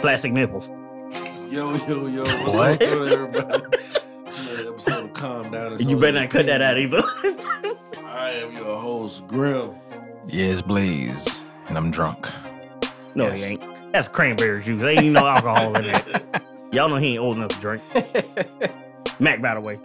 plastic nipples. Yo, yo, yo. What's What? going everybody? Episode of Calm Down. and You better not cut that out either. I am your host, Grim. Yes, Blaze. And I'm drunk. no, Yes. he ain't. That's cranberry juice. Ain't no alcohol in that. Y'all know he ain't old enough to drink. Mac, by the way.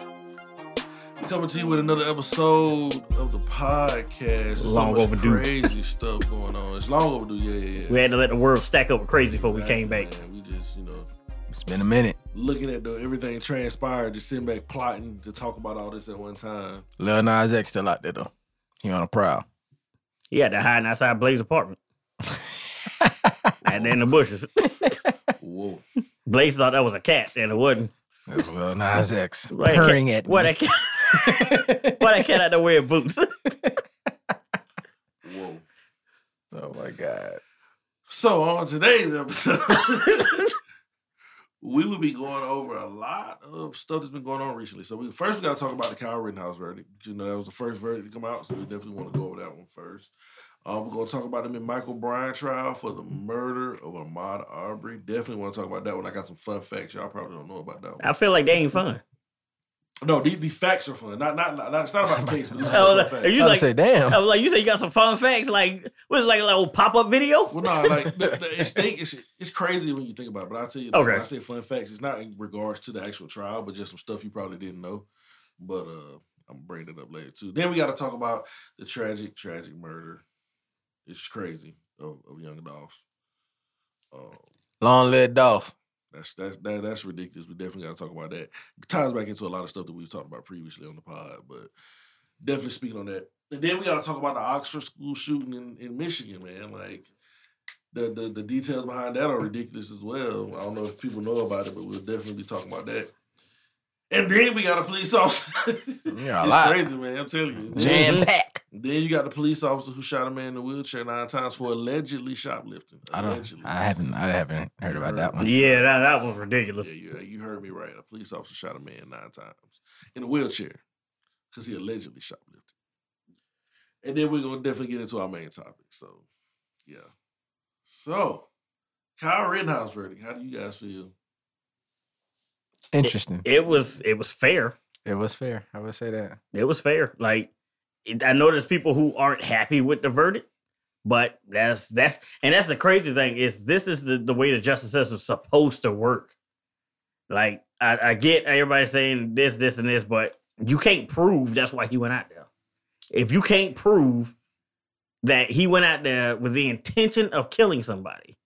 We're coming to you with another episode of the podcast. There's Long so much overdue. crazy stuff going on. It's long overdue. Yeah, yeah, yeah. We had to let the world stack up with crazy before we came back. Man. We just, you know, It's been a minute. looking at the everything transpired, just sitting back plotting to talk about all this at one time. Lil Nas X still out there though. He on a prowl. He had to hide outside Blaze's apartment. and in the bushes. Whoa. Blaze thought that was a cat, and it wasn't. That's Lil Nas X Like, purring at Why me. that cat? Why that cat out there wearing boots? Whoa. oh my god. So on today's episode, we will be going over a lot of stuff that's been going on recently. So we first we got to talk about the Kyle Rittenhouse verdict. You know that was the first verdict to come out, so we definitely want to go over that one first. Um, we're going to talk about the Michael Bryan trial for the murder of Ahmaud Arbery. Definitely want to talk about that one. I got some fun facts y'all probably don't know about that one. I feel like they ain't fun. No, the, the facts are fun. Not not, not it's not about the case, but these are Oh, like- facts. are you I like, say, damn. I was like, you say you got some fun facts? Like, what is it, like a little pop up video? Well, no, like the, the, it's, think, it's it's crazy when you think about it. But I'll tell you, Okay. when I say fun facts, it's not in regards to the actual trial, but just some stuff you probably didn't know. But uh I'm bringing it up later too. Then we got to talk about the tragic, tragic murder. It's crazy of, of young Dolph. Um, Long live Dolph. That's that's that, that's ridiculous. We definitely got to talk about that. It ties back into a lot of stuff that we've talked about previously on the pod, but definitely speaking on that. And then we got to talk about the Oxford school shooting in, in Michigan, man. Like the, the the details behind that are ridiculous as well. I don't know if people know about it, but we'll definitely be talking about that. And then we got a police officer. Yeah, a it's lot. crazy, man. I'm telling you. Jam pack. Then you got the police officer who shot a man in a wheelchair nine times for allegedly shoplifting. I don't. I haven't. I haven't heard about that one. Yeah, that, that was ridiculous. Yeah, you, you heard me right. A police officer shot a man nine times in a wheelchair because he allegedly shoplifted. And then we're gonna definitely get into our main topic. So, yeah. So, Kyle Rittenhouse verdict. How do you guys feel? Interesting. It was it was fair. It was fair. I would say that. It was fair. Like it, I know there's people who aren't happy with the verdict, but that's that's and that's the crazy thing is this is the the way the justice system's supposed to work. Like I, I get everybody saying this, this, and this, but you can't prove that's why he went out there. If you can't prove that he went out there with the intention of killing somebody,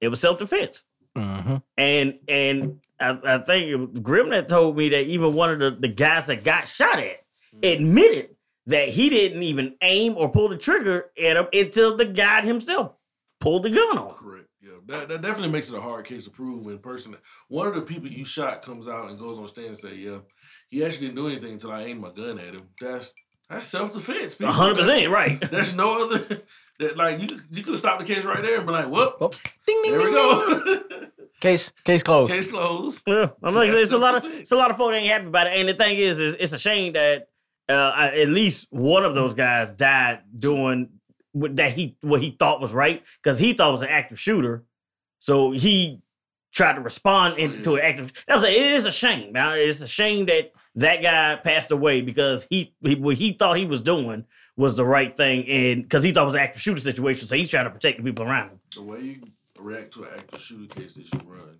it was self defense. Mm-hmm. And and I, I think it was Grim that told me that even one of the, the guys that got shot at Mm. admitted that he didn't even aim or pull the trigger at him until the guy himself pulled the gun on. Correct. Yeah, that, that definitely makes it a hard case to prove when person one of the people you shot comes out and goes on stand and say, "Yeah, he actually didn't do anything until I aimed my gun at him." That's that's self defense. A hundred percent right. There's no other that like you you could have stopped the case right there and been like, "Whoop, Oh, ding ding there we ding. go, Case case closed. case closed." Yeah, I'm like, it's a lot of it's a lot of folk that ain't happy about it. And the thing is, is it's a shame that uh, I- at least one of those guys died doing what that he what he thought was right because he thought it was an active shooter, so he tried to respond into an active. That was a, it is a shame. Now it's a shame that that guy passed away because he, he what he thought he was doing was the right thing and because he thought it was an active shooter situation, so he's trying to protect the people around him. The way you react to an active shooter case is you run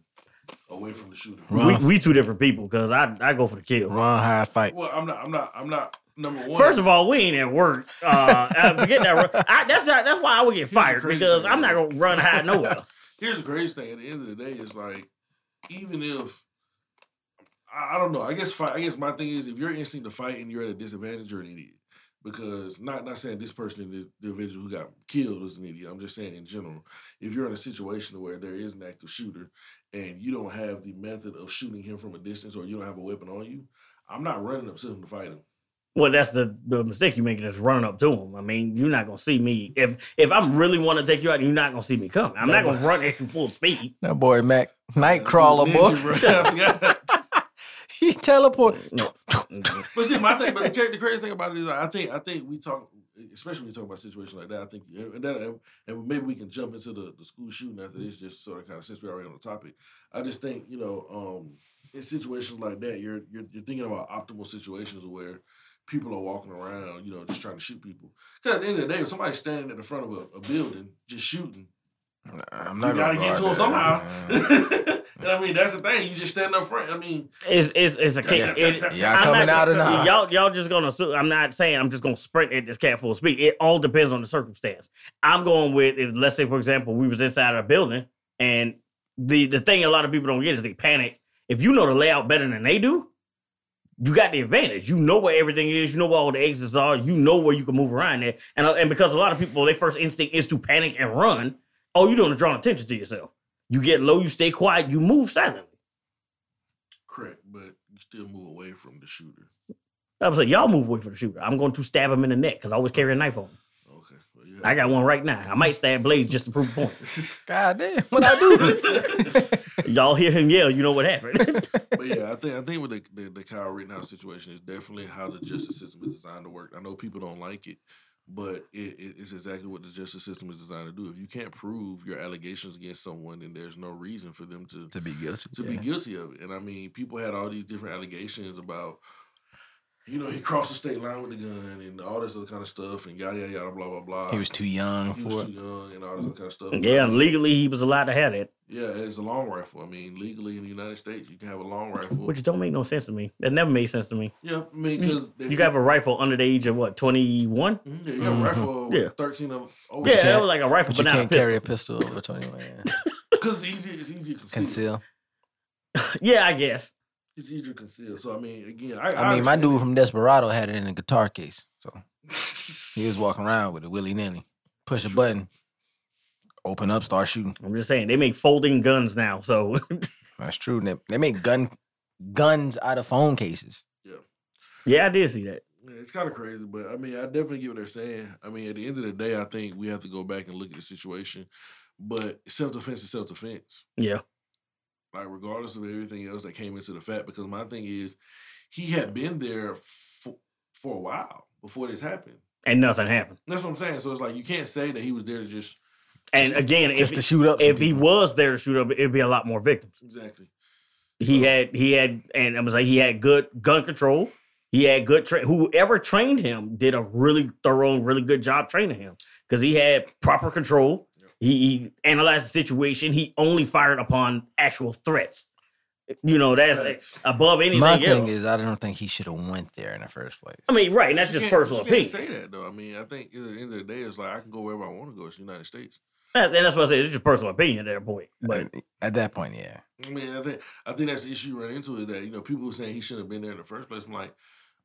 away from the shooter. Run. We, we two different people because I I go for the kill. Run hide fight. Well, I'm not. I'm not. I'm not. Number one. First of all, we ain't at work. Uh, forget that. I, that's not, that's why I would get fired because thing, I'm not gonna run high nowhere. here's the crazy thing. At the end of the day, it's like even if I, I don't know. I guess fight. I guess my thing is if your instinct to fight and you're at a disadvantage, you're an idiot. Because not not saying this person, the, the individual who got killed, is an idiot. I'm just saying in general, if you're in a situation where there is an active shooter and you don't have the method of shooting him from a distance or you don't have a weapon on you, I'm not running up to him to fight him. Well, that's the, the mistake you're making is running up to him. I mean, you're not gonna see me if if I'm really want to take you out. You're not gonna see me coming. I'm not No, gonna run at you full speed. That boy Mac Nightcrawler boy. Ninja, bro. I forgot. he teleport. No. But see, my thing, but the, cra- crazy thing about it is, I think, I think we talk especially when you talk about situations like that. I think, and that, and maybe we can jump into the, the school shooting after this, just sort of kind of since we're already on the topic. I just think you know, um, in situations like that, you're you're, you're thinking about optimal situations where people are walking around, you know, just trying to shoot people. Because at the end of the day, if somebody's standing at the front of a, a building just shooting, I'm you gotta get to guard them that. somehow. and I mean, that's the thing. You just stand up front. I mean, It's it's it's a Yeah. it, Y'all I'm coming not- out or not? Y'all y'all just gonna. assume- I'm not saying I'm just gonna sprint at this cat full speed. It all depends on the circumstance. I'm going with if let's say for example we was inside a building and the the thing a lot of people don't get is they panic. If you know the layout better than they do, you got the advantage. You know where everything is. You know where all the exits are. You know where you can move around there. And uh, and because a lot of people their first instinct is to panic and run. All you're doing is drawing attention to yourself. You get low. You stay quiet. You move silently. correct, but you still move away from the shooter. I was like, y'all move away from the shooter. I'm going to stab him in the neck because I always carry a knife on me. Okay, well, you I got one right now. I might stab Blaze just to prove a point. God damn, what I do? Y'all hear him yell, you know what happened. but yeah, I think I think with the, the the Kyle Rittenhouse situation is definitely how the justice system is designed to work. I know people don't like it, but it, it, it's exactly what the justice system is designed to do. If you can't prove your allegations against someone, then there's no reason for them to to be guilty. to be guilty of it. And I mean, people had all these different allegations about, you know, he crossed the state line with the gun and all this other kind of stuff and yada yada yada blah blah blah. He was too young He for was it. too young and all this other kind of stuff. yeah, legally he was allowed to have it. Yeah, it's a long rifle. I mean, legally in the United States, you can have a long rifle. which don't make no sense to me. That never made sense to me. yeah, I mean, because You got a rifle under the age of what, 21? Mhm, Yeah, you have Mhm. a rifle Yeah. yeah. 13 of over Yeah, you that was like a rifle, But but, you not can't a carry a pistol. pistol over 21. Yeah. because it's easy. It's easy to conceal. Conceal. Yeah, I guess. It's easier to conceal. So I mean, again, I, I mean, my dude from Desperado had it in a guitar case. So he was walking around with it willy nilly. Push a True. button, open up, start shooting. I'm just saying they make folding guns now, so That's true. They, they make gun guns out of phone cases. Yeah, yeah, I did see that. Yeah, it's kind of crazy, but I mean, I definitely get what they're saying. I mean, at the end of the day, I think we have to go back and look at the situation. But self defense is self defense. Yeah, Like regardless of everything else that came into the fact, because my thing is, he had been there for, for a while before this happened. and nothing happened. That's what I'm saying. So it's like you can't say that he was there to just And again, Just if, to shoot up. some if he was there to shoot up, it'd be a lot more victims. exactly. He So- had he had and I was like he had good gun control. He had good tra- whoever trained him did a really thorough and really good job training him because he had proper control. Yep. He, he analyzed the situation. He only fired upon actual threats. You know that's Facts. above anything My else. thing is, I don't think he should have went there in the first place. I mean, right? And that's You just can't- personal you can't opinion. say that though. I mean, I think at the end of the day, it's like I can go wherever I want to go. It's the United States. And that's what I say. It's just personal opinion at that point. But But at that point, yeah. I mean, I think I think that's the issue you run into is that you know people were saying he shouldn't have been there in the first place. I'm like,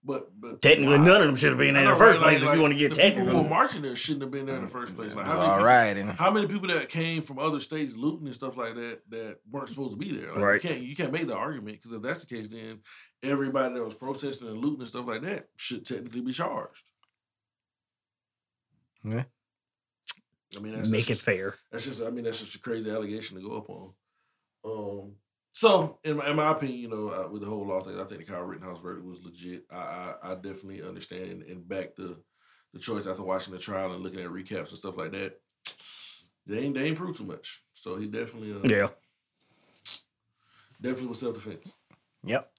but but Technically, why? none of them should have been I there in the first right? place if you wanna get the people technical. who were marching there shouldn't have been there in the first place. Like, how many All people, right. How many people that came from other states looting and stuff like that that weren't supposed to be there? Like, Right. You can't you can't make the argument because if that's the case, then everybody that was protesting and looting and stuff like that should technically be charged. Yeah. I mean, that's make that's it fair. that's just, I mean, that's just a crazy allegation to go up on. Um, so in my, in my opinion, you know, uh, with the whole law thing, I think the Kyle Rittenhouse verdict was legit. I I, I definitely understand and, and back the the choice after watching the trial and looking at recaps and stuff like that. They ain't they ain't proved too much, so he definitely uh, Yeah. definitely was self defense. yep.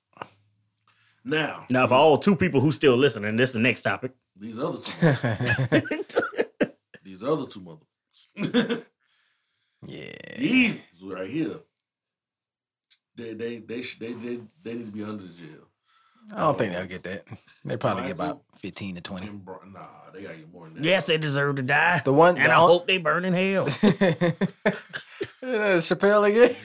Now, Now, for all two people who still listening, this is the next topic. these other two, these other two motherfuckers, yeah. these right here, they they they sh- they they they need to be under the jail. I don't think they'll get that. They probably get about 15 to 20. And bro- nah, they gotta get more than that. yes, they deserve to die. The one, and the I on- hope they burn in hell. Uh, Chappelle again.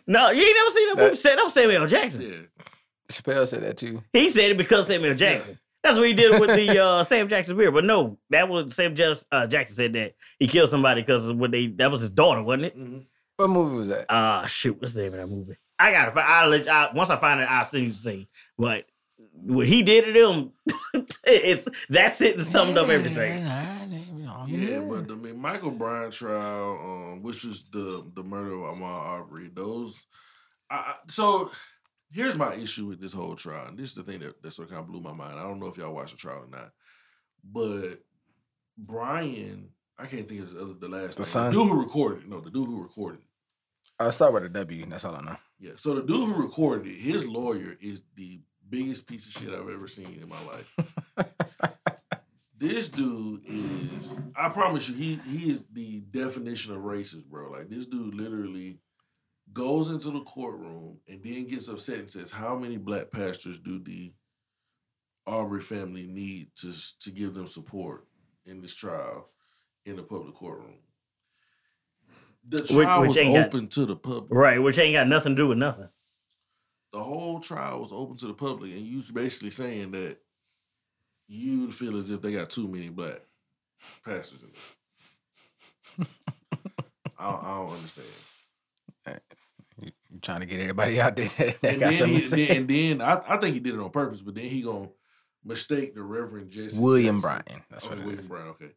no, you ain't never seen that That- movie. Said that was Samuel L. Jackson. Yeah. Chappelle said that too. He said it because Samuel Jackson. That's what he did with the uh, Sam Jackson beer. But no, that was Sam Just, uh, Jackson said that he killed somebody because what they that was his daughter, wasn't it? Mhm. What movie was that? Uh shoot, what's the name of that movie? I gotta find. I'll let I, once I find it, I'll send you the scene. But what he did to them, it's that sentence summed up everything. Yeah, but I mean, Michael Bryan trial, um, which was the the murder of Ahmaud Arbery, those. I, I- so here's my issue with this whole trial, and this is the thing that, that sort of kind of blew my mind. I don't know if y'all watched the trial or not, but Brian, I can't think of the, other, the last The name. son? The dude who recorded. No, the dude who recorded. I'll start with a W. That's all I know. Yeah. So the dude who recorded it, his lawyer is the biggest piece of shit I've ever seen in my life. this dude is I promise you, he he is the definition of racist, bro. Like this dude literally goes into the courtroom and then gets upset and says, How many black pastors do the Arbery family need to to give them support in this trial in the public courtroom? The Which- trial which was ain't got- open to the public Right, which ain't got nothing to do with nothing. the whole trial was open to the public, and you basically saying that you feel as if they got too many black pastors in there. I, don't, I don't understand. Uh, You're trying to get everybody out there that, that and, got then something he, to say. and then I, I think he did it on purpose, but then he gonna mistake the Reverend Jesse William Jackson. Bryan. That's Oh, what it William. Bryan. Okay.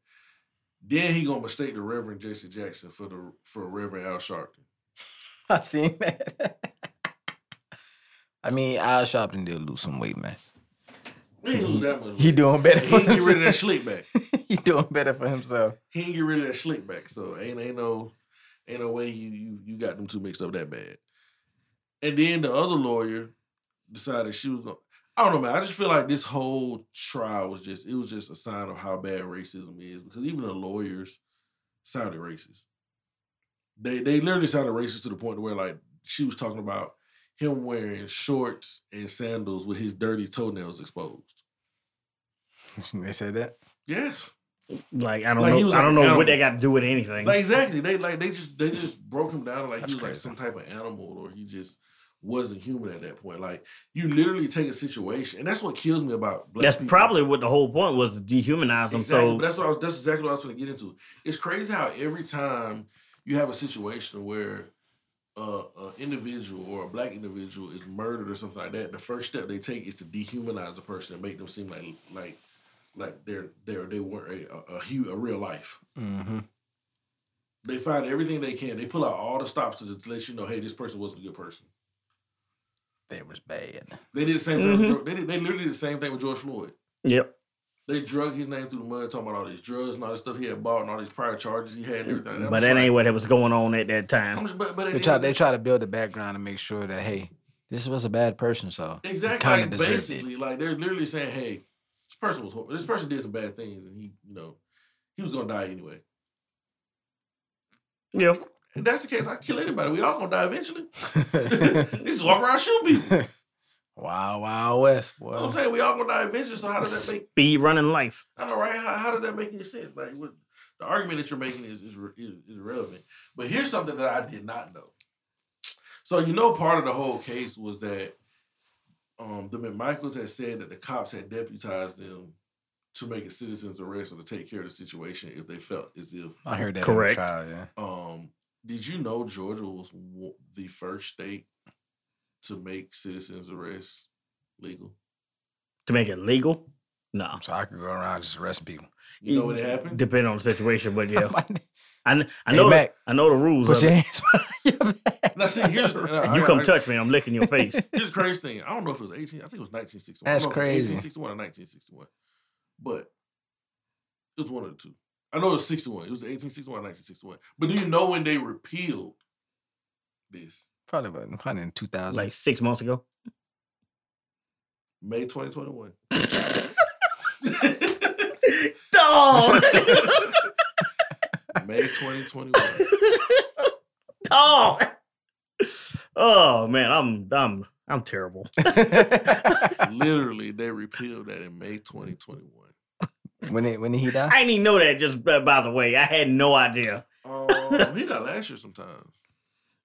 Then he gonna mistake the Reverend Jesse Jackson for the for Reverend Al Sharpton. I seen that. I mean, Al Sharpton did lose some weight, man. He ain't lose that much. He doing better. He get rid of that slick back. he doing better for himself. he ain't get rid of that slick back. So ain't ain't no ain't no way you you you got them two mixed up that bad. And then the other lawyer decided she was going. I don't know, man. I just feel like this whole trial was just it was just a sign of how bad racism is because even the lawyers sounded racist. They they literally sounded racist to the point where like she was talking about him wearing shorts and sandals with his dirty toenails exposed. they said that. Yes. Like I don't Like, know. was I don't like an know what they got to do with anything. Like exactly. They like they just they just broke him down like That's he was like some type of animal or he just wasn't human at that point. Like you literally take a situation, and that's what kills me about black That's people. probably what the whole point was to dehumanize them. exactly. So but that's what I was, that's exactly what I was going to get into. It's crazy how every time you have a situation where uh, an individual or a black individual is murdered or something like that, the first step they take is to dehumanize the person and make them seem like like like they're they're they weren't a a, a, a real life. Mm-hmm. They find everything they can. They pull out all the stops to, to let you know, hey, this person wasn't a good person. That was bad. They did the same thing. With Mhm. George, they did. They literally did the same thing with George Floyd. yep. They drug his name through the mud, talking about all these drugs and all this stuff he had bought and all these prior charges he had and everything. But that ain't what was going on at that time. just, but, but at They try. They try to build a background to make sure that hey, this was a bad person. So exactly kinda like, deserved it. basically like they're literally saying, hey, this person was hor- this person did some bad things and he, you know, he was gonna die anyway. Yep. If that's the case, I kill anybody. We all gonna die eventually. They just walk around shooting people. wow, wow, West You know what boy. I'm saying we all gonna die eventually. So how does that make? Speed running life. I know, right? How, how does that make any sense? Like, what, the argument that you're making is, is is is irrelevant. But here's something that I did not know. So you know, part of the whole case was that um, the McMichaels had said that the cops had deputized them to make a citizen's arrest or to take care of the situation if they felt as if. I heard that. Correct. Correct. Trial, yeah. Um, did you know Georgia was the first state to make citizens arrest legal? To make it legal? No. So I could go around just arresting people. You know what happened? Depending on the situation, but yeah. I, kn- I Hey, know Mac, I know the rules Put of your it. hands behind your back. Now, see, here's the- uh, You I- come I- touch me, I'm licking your face. Here's the crazy thing. I don't know if it was 18. I think it was 1961. That's I don't know if it was crazy. 1861 or 1961. But it was one of the two. I know it was 61. It was 1861 1961. But do you know when they repealed this? Probably, about- probably in 2000. Like six months ago. May 2021. Dog! May 2021. Dog! Oh man, I'm I'm I'm terrible. Literally, they repealed that in May 2021. When it, when did he die? I didn't even know that just by, by the way. I had no idea. Um, he died last year sometimes.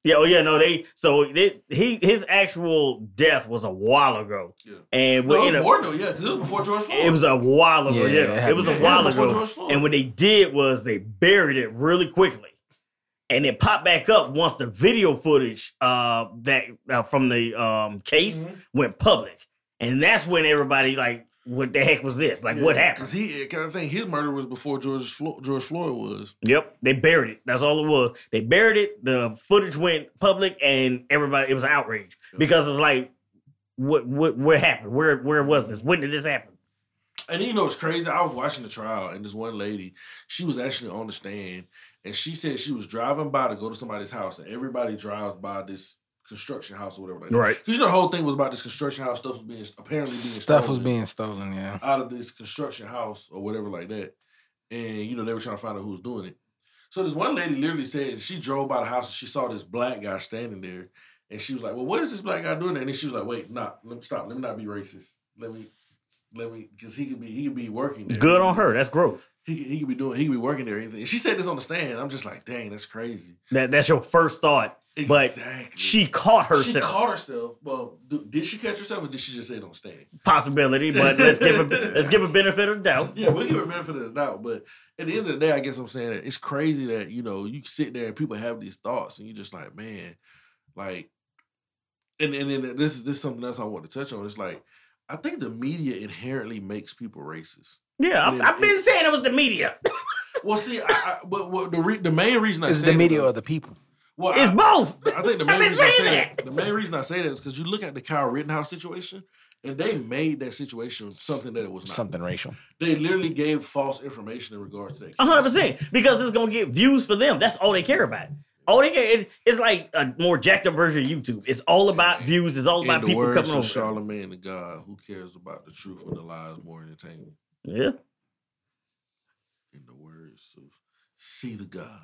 Yeah, oh yeah, no, they so they, he his actual death was a while ago. Yeah. And No, what it ended was more though, yeah, because it was before George Floyd. it was a while ago, Yeah, yeah. it It, was a happened while before ago. George Floyd. And what they did was they buried it really quickly. And it popped back up once the video footage uh, that uh, from the um, case Mhm. went public, and that's when everybody like, "What the heck was this? Like, what happened? Because he, eh, kind of think his murder was before George Floyd, George Floyd was. Yep, they buried it. That's all it was. They buried it. The footage went public, and everybody it was outrage because it's like, what what what happened? Where where was this? When did this happen? And you know, it's crazy. I was watching the trial, and this one lady, she was actually on the stand, and she said she was driving by to go to somebody's house, and everybody drives by this construction house or whatever. Like Right. Because you know the whole thing was about this construction house stuff was being apparently being Stuff was stolen being stolen. Yeah. out of this construction house or whatever like that, and you know they were trying to find out who was doing it. So this one lady literally said she drove by the house and she saw this black guy standing there, and she was like, "Well, what is this black guy doing?" there?" And then she was like, "Wait, nah, let me stop. Let me not be racist. Let me." Let me, because he could be, he could be working there. Good on her. That's growth. He could, he could be doing, he could be working there. And she said this on the stand. I'm just like, dang, that's crazy. That that's your first thought. But She caught herself. She caught herself. Well, did she catch herself or did she just say it on the stand? Possibility, but let's give a let's give a benefit of the doubt. Yeah, we'll give a benefit of the doubt. But at the end of the day, I guess I'm saying that it's crazy that, you know, you sit there and people have these thoughts and you're just like, man, like, and, and then this is this is something else I want to touch on. It's like, I think the media inherently makes people racist. Yeah, I've, it- I've been it- saying it was the media. Well, see, I, I, but what the re, the main reason I It's say the media though- or the people. well, It's I- both. I think the I've main been reason I say that, that. the main reason I say that is because you look at the Kyle Rittenhouse situation, and they made that situation something that it was not. Something racial. They literally gave false information in regards to that. A One hundred percent, Because it's gonna get views for them. That's all they care about. All they care it, it's like a more jacked up version of YouTube. It's all about And- views. It's all In about the people words coming of over. Charlemagne the God, who cares about the truth when the lies more entertaining? Yeah, In the words of See the God,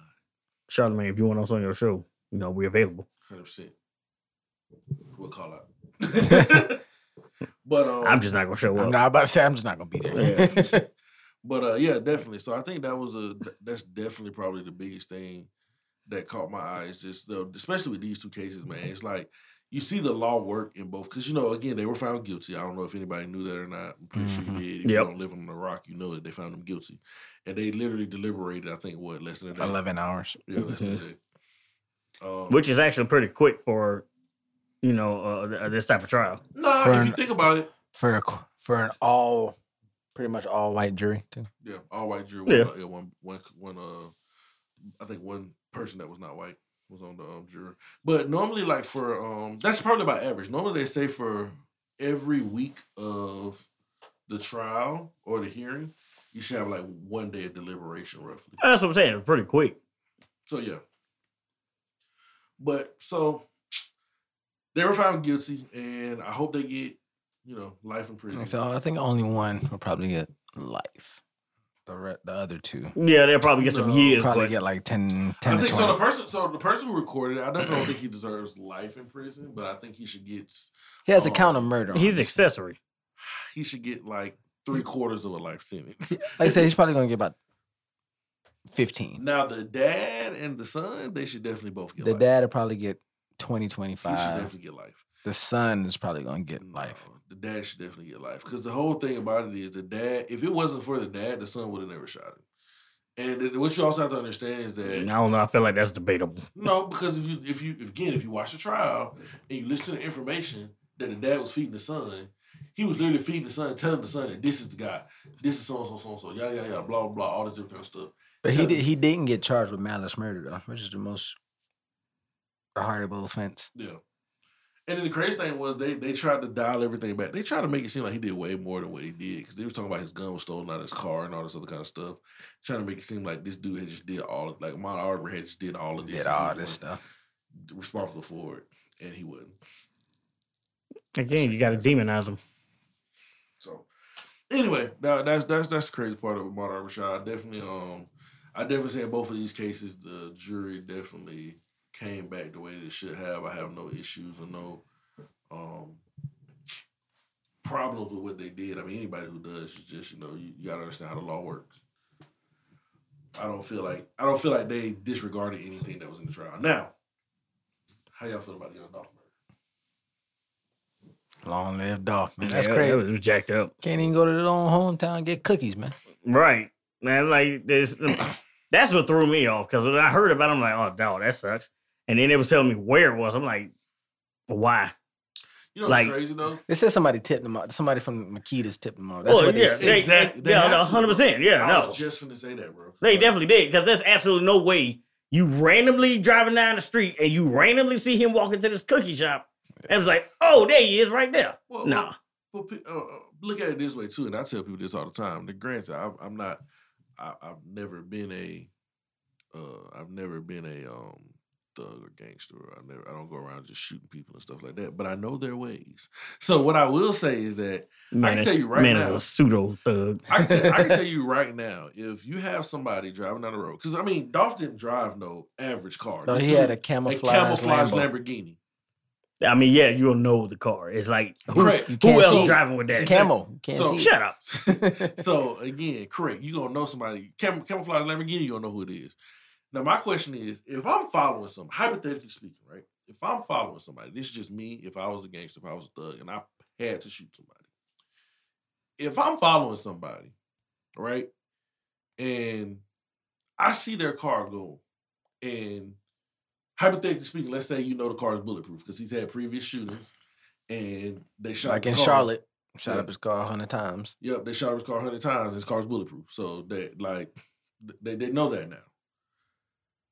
Charlemagne, if you want us on your show, you know we're available. hundred percent. We'll call out. but um, I'm just not gonna show up. I'm up. not about to say I'm just not gonna be there. Yeah. But uh, yeah, definitely. So I think that was a that's definitely probably the biggest thing that caught my eye. Is just the, especially with these two cases, man. It's like you see the law work in both because you know again they were found guilty. I don't know if anybody knew that or not. I'm pretty sure Mhm. you did. If Yep. you don't live on the rock, you know that they found them guilty, and they literally deliberated. I think what less than a day. Eleven hours. Yeah, less than a day. Um, Which is actually pretty quick for you know uh, this type of trial. nah, for if an- you think about it, for a, for an all pretty much all white jury too. yeah, all white jury. Yeah. Yeah, one, one, one. Uh, I think one person that was not white was on the um, jury. But normally, like for um, that's probably about average. Normally, they say for every week of the trial or the hearing, you should have like one day of deliberation, roughly. That's what I'm saying. It's pretty quick. So yeah. But so they were found guilty, and I hope they get you know life in prison. So I think only one will probably get life. The re- the other two Yeah, they'll probably get some No, years. probably but get like 10, 10 I to think so. twenty. The person, so the person who recorded it, I definitely don't think he deserves life in prison, but I think he should get he has a um, count of murder. on he's him. accessory. he should get like three quarters of a life sentence. Like I said, he's probably gonna get about fifteen. now the dad and the son, they should definitely both get The life. dad will probably get 20, he should definitely get life. The son is probably gonna get No, life. The dad should definitely get life because the whole thing about it is the dad. If it wasn't for the dad, the son would have never shot him. And then what you also have to understand is that I don't know. I feel like that's debatable. no, because if you if you again if you watch the trial and you listen to the information that the dad was feeding the son, he was literally feeding the son, telling the son that this is the guy, this is so and so so and so, yada yada yada, blah blah blah, all this different kind of stuff. But he did, he didn't get charged with malice murder though, which is the most horrible offense. Yeah. And then the crazy thing was they they tried to dial everything back. They tried to make it seem like he did way more than what he did because they were talking about his gun was stolen out of his car and all this other kind of stuff. Trying to make it seem like this dude had just did all like Ahmaud Arbery had just did all of this. Did all this stuff. responsible for it, and he wasn't. Again, you got to demonize him. So anyway, that, that's that's that's the crazy part of Ahmad Rashad. I definitely um I definitely say in both of these cases the jury definitely came back the way they should have. I have no issues or no um problems with what they did. I mean anybody who does is just, you know, you, you gotta understand how the law works. I don't feel like I don't feel like they disregarded anything that was in the trial. Now, how y'all feel about the young Dolph? Long live Dolph, man. That's Yeah, crazy. That was jacked up. Can't even go to their own hometown and get cookies, man. Right, man. Like this. that's what threw me off because when I heard about, it, I'm like, oh, dog, that sucks. And then they was telling me where it was. I'm like, why? You know Like- what's crazy though? They said somebody tipped them off. Somebody from Makeda's tipped them off. That's Well, what they yeah, said. they- Exactly. They yeah, have no, to, 100%, yeah, I no. was just to say that, bro. They Like, definitely did because there's absolutely no way you randomly driving down the street and you randomly see him walking to this cookie shop and it's like, oh, there he is right there. Well, Nah, Well, pe- uh, uh, look at it this way too, and I tell people this all the time. The granted, I, I'm not. I, I've never been a. Uh, I've never been a um thug or gangster. I never. I don't go around just shooting people and stuff like that. But I know their ways. So what I will say is that Man, can tell you right man now- is a pseudo thug. I can, tell, I can tell you right now, if you have somebody driving down the road, because I mean, Dolph didn't drive no average car. So This he had a camouflage, a camouflage Lambo. Lamborghini. I mean, yeah, you'll know the car. It's like who, Correct. You who can't else see it. driving with It's that? camo. You can't So- see. Shut up. so again, correct. You gonna know somebody cam- camouflage Lamborghini. You gonna know who it is. Now my question is, if I'm following some, hypothetically speaking, right? If I'm following somebody, this is just me. If I was a gangster, if I was a thug, and I had to shoot somebody, if I'm following somebody, right, and I see their car go, and hypothetically speaking, let's say you know the car is bulletproof because he's had previous shootings, and they shot like the in car. Charlotte, shot Yeah. up his car a hundred times. Yep, they shot up his car hundred times. His car's bulletproof, so they like they they know that now.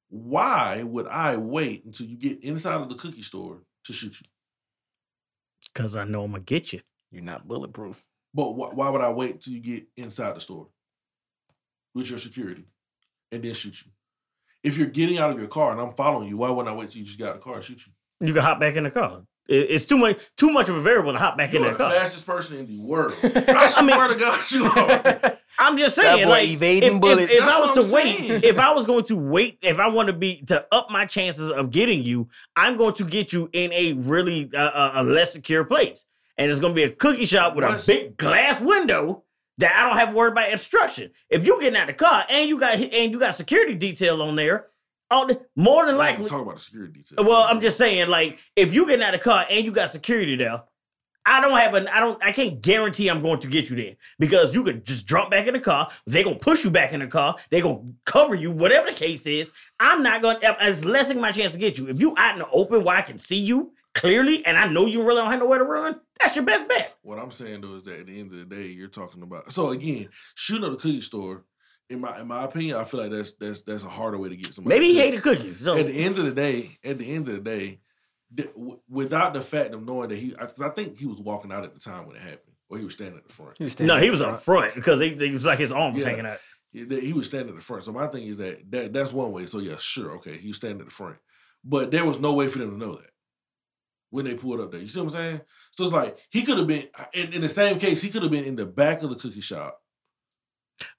Why would I wait until you get inside of the cookie store to shoot you? Because I know I'm gonna get you. You're not bulletproof. But wh- why would I wait until you get inside the store with your security and then shoot you? If you're getting out of your car and I'm following you, why wouldn't I wait till you just got out of the car and shoot you? You can hop back in the car. It- it's too much too much of a variable to hop back You're in the car. fastest person in the world. I mean- swear to God, you are. I'm just That saying, boy like, evading if, if- bullets. If, I was to I'm wait, saying. if I was going to wait, if I want to be to up my chances of getting you, I'm going to get you in a really uh, uh, a less secure place, and it's going to be a cookie shop with What's- a big glass window that I don't have to worry about obstruction. If you getting out of the car and you got and you got security detail on there, Oh, all the, more than Like, likely, talk about the security detail. well, I'm just saying, like, if you get out of the car and you got security there, I don't have an, I don't, I can't guarantee I'm going to get you there because you could just jump back in the car. They're gonna push you back in the car. They're gonna cover you, whatever the case is. I'm not gonna, it's lessening my chance to get you. If you out in the open where I can see you clearly and I know you really don't have nowhere to run, that's your best bet. What I'm saying though is that at the end of the day, you're talking about. So again, shooting up the cookie store, in my in my opinion, I feel like that's that's that's a harder way to get somebody. Maybe he Because hated cookies. So At the end of the day, at the end of the day, th- w- without the fact of knowing that he, because I think he was walking out at the time when it happened, or he was standing at the front. He was no, he was front. up front because he, he was like his arm was Yeah. hanging out. He, he was standing at the front. So my thing is that, that that's one way. So yeah, sure, okay, he was standing at the front, but there was no way for them to know that when they pulled up there. You see what I'm saying? So it's like he could have been in, in the same case. He could have been in the back of the cookie shop.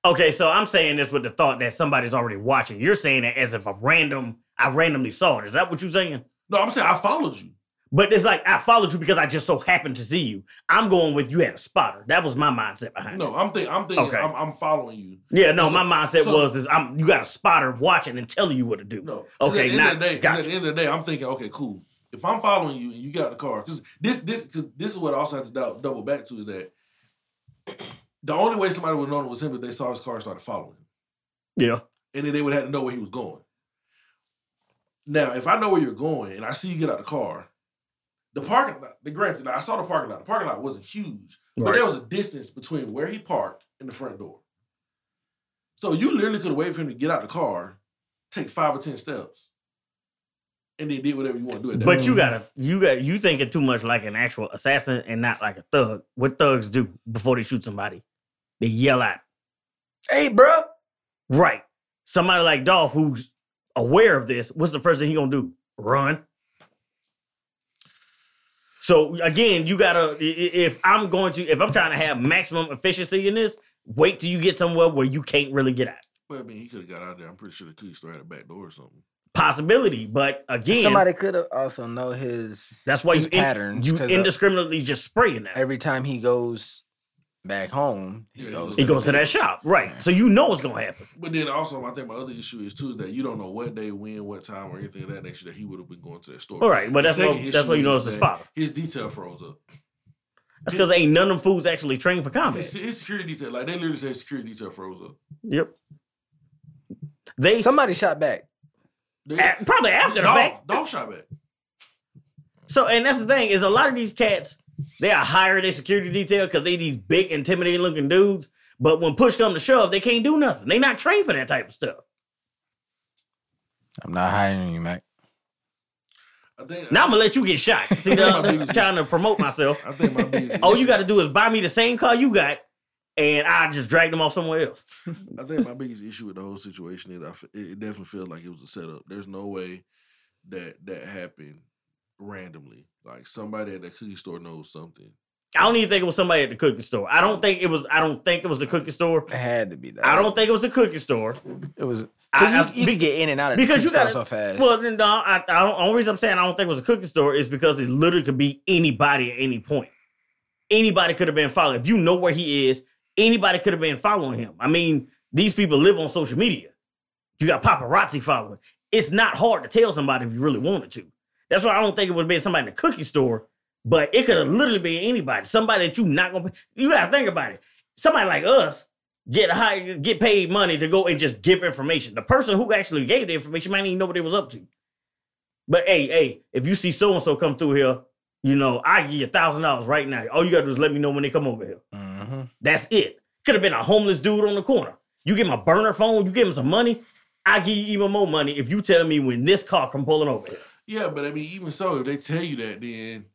Okay, so I'm saying this with the thought that somebody's already watching. You're saying it as if a random, I randomly saw it. Is that what you're saying? No, I'm saying I followed you. But it's like I followed you because I just so happened to see you. I'm going with you had a spotter. That was my mindset behind No, it. I'm thinking. I'm thinking. Okay. I'm, I'm following you. Yeah, no, So- my mindset so- was is I'm you got a spotter watching and telling you what to do. No. 'cause Okay, At the, not- end of the day, 'cause gotcha. at the end of the day, I'm thinking, okay, cool. If I'm following you and you got the car, because this, this, because this is what I also have to double back to is that the only way somebody would know it was him if they saw his car started following him, Yeah. and then they would have to know where he was going. Now, if I know where you're going and I see you get out the car, the parking lot, the granted, I saw the parking lot. The parking lot wasn't huge, but Right. there was a distance between where he parked and the front door. So you literally could have waited for him to get out the car, take five or ten steps, and then did whatever you want to do at that. But point. you gotta you got you thinking too much like an actual assassin and not like a thug. What thugs do before they shoot somebody? They yell out. Hey, bro. Right. Somebody like Dolph who's aware of this, what's the first thing he gonna do? Run. So again, you gotta i- i- if I'm going to if I'm trying to have maximum efficiency in this, wait till you get somewhere where you can't really get out. Well, I mean, he could have got out there. I'm pretty sure the cookie store had a back door or something. Possibility, but again, Somebody could have also know his that's why his you in- patterns, you 'cause, uh, indiscriminately just spraying that. every time he goes back home, he Yeah, he goes. goes He to goes to that shop, right? Yeah. So you know what's gonna happen. But then also, I think my other issue is too is that you don't know what day, when, what time, or anything of that nature that he would have been going to that store. All right, but The that's what, that's what you know is it's a spotter. His detail froze up. That's because ain't none of them fools actually trained for combat. His, his security detail, like they literally said, security detail froze up. Yep. They Somebody shot back. They, a- probably after the dog, fact. dog shot back. So, and that's the thing is a lot of these cats they are hire their security detail because they these big, intimidating looking dudes. But when push come to shove, they can't do nothing. They not trained for that type of stuff. I'm not hiring you, Mac. I think Now I'm gonna let you get shot. See, think my I'm trying to promote myself. I think my biggest. All you got to do is buy me the same car you got, and I just drag them off somewhere else. I think my biggest issue with the whole situation is I f- it it definitely feels like it was a setup. There's no way that that happened randomly. Like somebody at the cookie store knows something. I don't even think it was somebody at the cookie store. I don't think it was. I don't think it was a cookie store. It had to be that. I don't think it was a cookie store. it was. I- Cause you, you be- could get in and out of because because you you got gotta- so fast. Well, then, no, I, I don't. Only reason I'm saying I don't think it was a cookie store is because it literally could be anybody at any point. Anybody could have been following. If you know where he is, anybody could have been following him. I mean, these people live on social media. You got paparazzi following. It's not hard to tell somebody if you really wanted to. That's why I don't think it would have been somebody in the cookie store, but it could have literally been anybody. Somebody that you not gonna. You gotta think about it. Somebody like us get high, get paid money to go and just give information. The person who actually gave the information might not even know what they was up to. But hey, hey, if you see so and so come through here, you know I give you a thousand dollars right now. All you gotta do is let me know when they come over here. hmm That's it. Could have been a homeless dude on the corner. You give him a burner phone, you give him some money. I give you even more money if you tell me when this car come pulling over here. Yeah, but I mean, even so, if they tell you that, then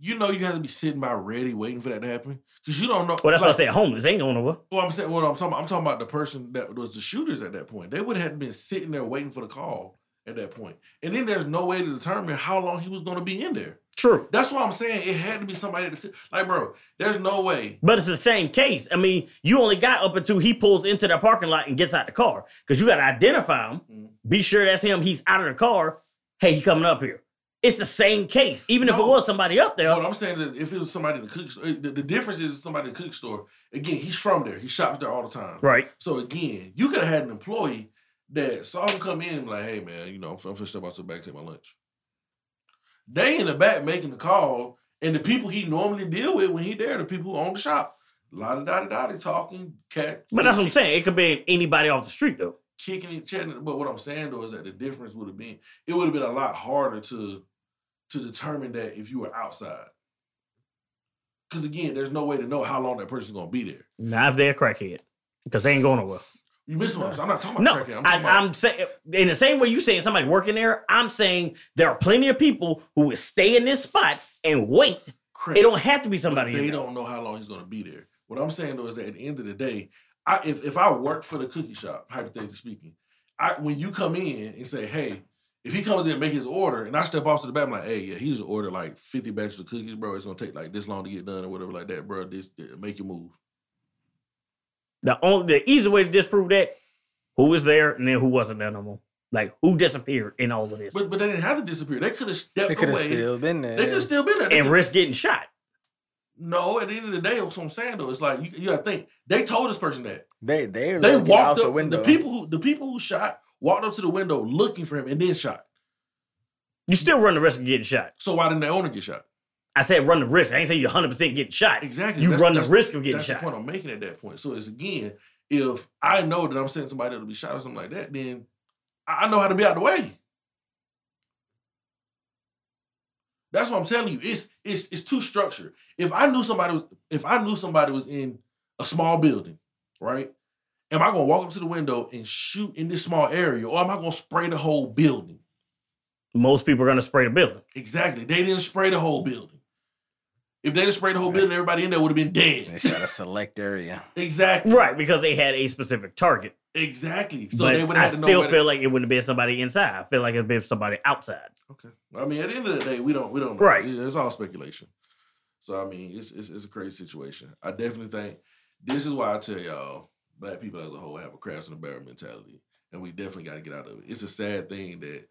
you know you have to be sitting by ready, waiting for that to happen, because you don't know. Well, that's like, why I say homeless ain't going nowhere. Well, I'm saying what I'm talking. About, I'm talking about the person that was the shooters at that point. They would have been sitting there waiting for the call at that point, and then there's no way to determine how long he was going to be in there. True. That's why I'm saying it had to be somebody that like, bro. There's no way. But it's the same case. I mean, you only got up until he pulls into the parking lot and gets out the car. Because you got to identify him, Mhm. be sure that's him, he's out of the car. Hey, you coming up here. It's the same case. Even if it was somebody up there, What I'm saying is, if it was somebody in the cook, store, the, the difference is somebody in the cook store. Again, he's from there. He shops there all the time. right? So again, you could have had an employee that saw him come in, like, "Hey man, you know, I'm, I'm finna step out to the back, take my lunch." They in the back making the call, and the people he normally deal with when he there, the people who own the shop, la da da da da, talking, cat. But that's what I'm saying. It could be anybody off the street, though. Kicking and chatting. But what I'm saying though is that the difference would have been it would have been a lot harder to to determine that if you were outside. Because again, there's no way to know how long that person's gonna be there. Not if they're a crackhead. Because they ain't going nowhere. You missing what I'm saying? I'm not talking No, crackhead. I'm I, about... I'm saying in the same way you saying somebody working there, I'm saying there are plenty of people who would stay in this spot and wait. crack. It don't have to be But somebody. they in there. don't know how long he's gonna be there. What I'm saying though is that at the end of the day, I if, if I work for the cookie shop, hypothetically speaking, I when you come in and say, hey, if he comes in and make his order and I step off to the back, I'm like, hey, yeah, he just ordered like 50 batches of cookies, bro. It's gonna take like this long to get done or whatever like that, bro. This, this make your move. The only the easy way to disprove that, who was there and then who wasn't there no more. Like who disappeared in all of this But but they didn't have to disappear. They could have stepped away. They could have still been there. they could have still been there. They and risk getting shot. No, at the end of the day, that's what I'm saying though. It's like you, you gotta think. They told this person that. They they They looking out walked the up window. the people who the people who shot walked up to the window looking for him and then shot. You still run the risk of getting shot. So why didn't the owner get shot? I said run the risk. I ain't say you 100 percent getting shot. Exactly. You That's- run the risk of getting That's shot. the point I'm making at that point. So it's again, if I know that I'm sending somebody that'll be shot or something like that, then I I know how to be out of the way. That's what I'm telling you. It's it's it's too structured. If I knew somebody was if I knew somebody was in a small building, right? Am I gonna walk up to the window and shoot in this small area, or am I gonna spray the whole building? Most people are gonna spray the building. Exactly. They didn't spray the whole building. If they didn't spray the whole building, everybody in there would have been dead. They shot a select area. Exactly. Right, because they had a specific target. Exactly. So but they would I have had to still feel to- like it wouldn't have been somebody inside. I feel like it'd been somebody outside. okay. I mean, at the end of the day, we don't. We don't. Know. Right. It's all speculation. So I mean, it's, it's it's a crazy situation. I definitely think this is why I tell y'all, black people as a whole have a crabs in the barrel mentality, and we definitely got to get out of it. It's a sad thing that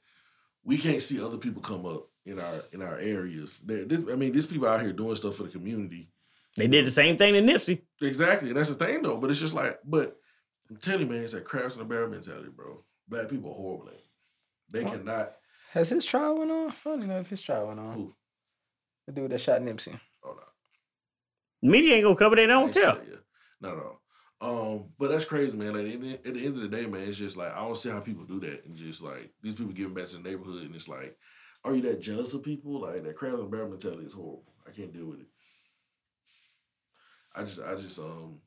we can't see other people come up in our in our areas. This, I mean, these people out here doing stuff for the community. They did the same thing to Nipsey. Exactly, and that's the thing though. But it's just like, but I'm telling you, man, it's that crabs in the barrel mentality, bro. Black people are horrible. At it. They What? cannot. Has his trial went on? I don't even know if his trial went on. Who? The dude that shot Nipsey. Oh no. Media ain't gonna cover that. They don't ain't care. it. Not at all. Um, but that's crazy, man. Like at the, end of the day, man, it's just like I don't see how people do that, and just like these people giving back to the neighborhood, and it's like, are you that jealous of people? Like that crabs and bear mentality is horrible. I can't deal with it. I just, I just, um,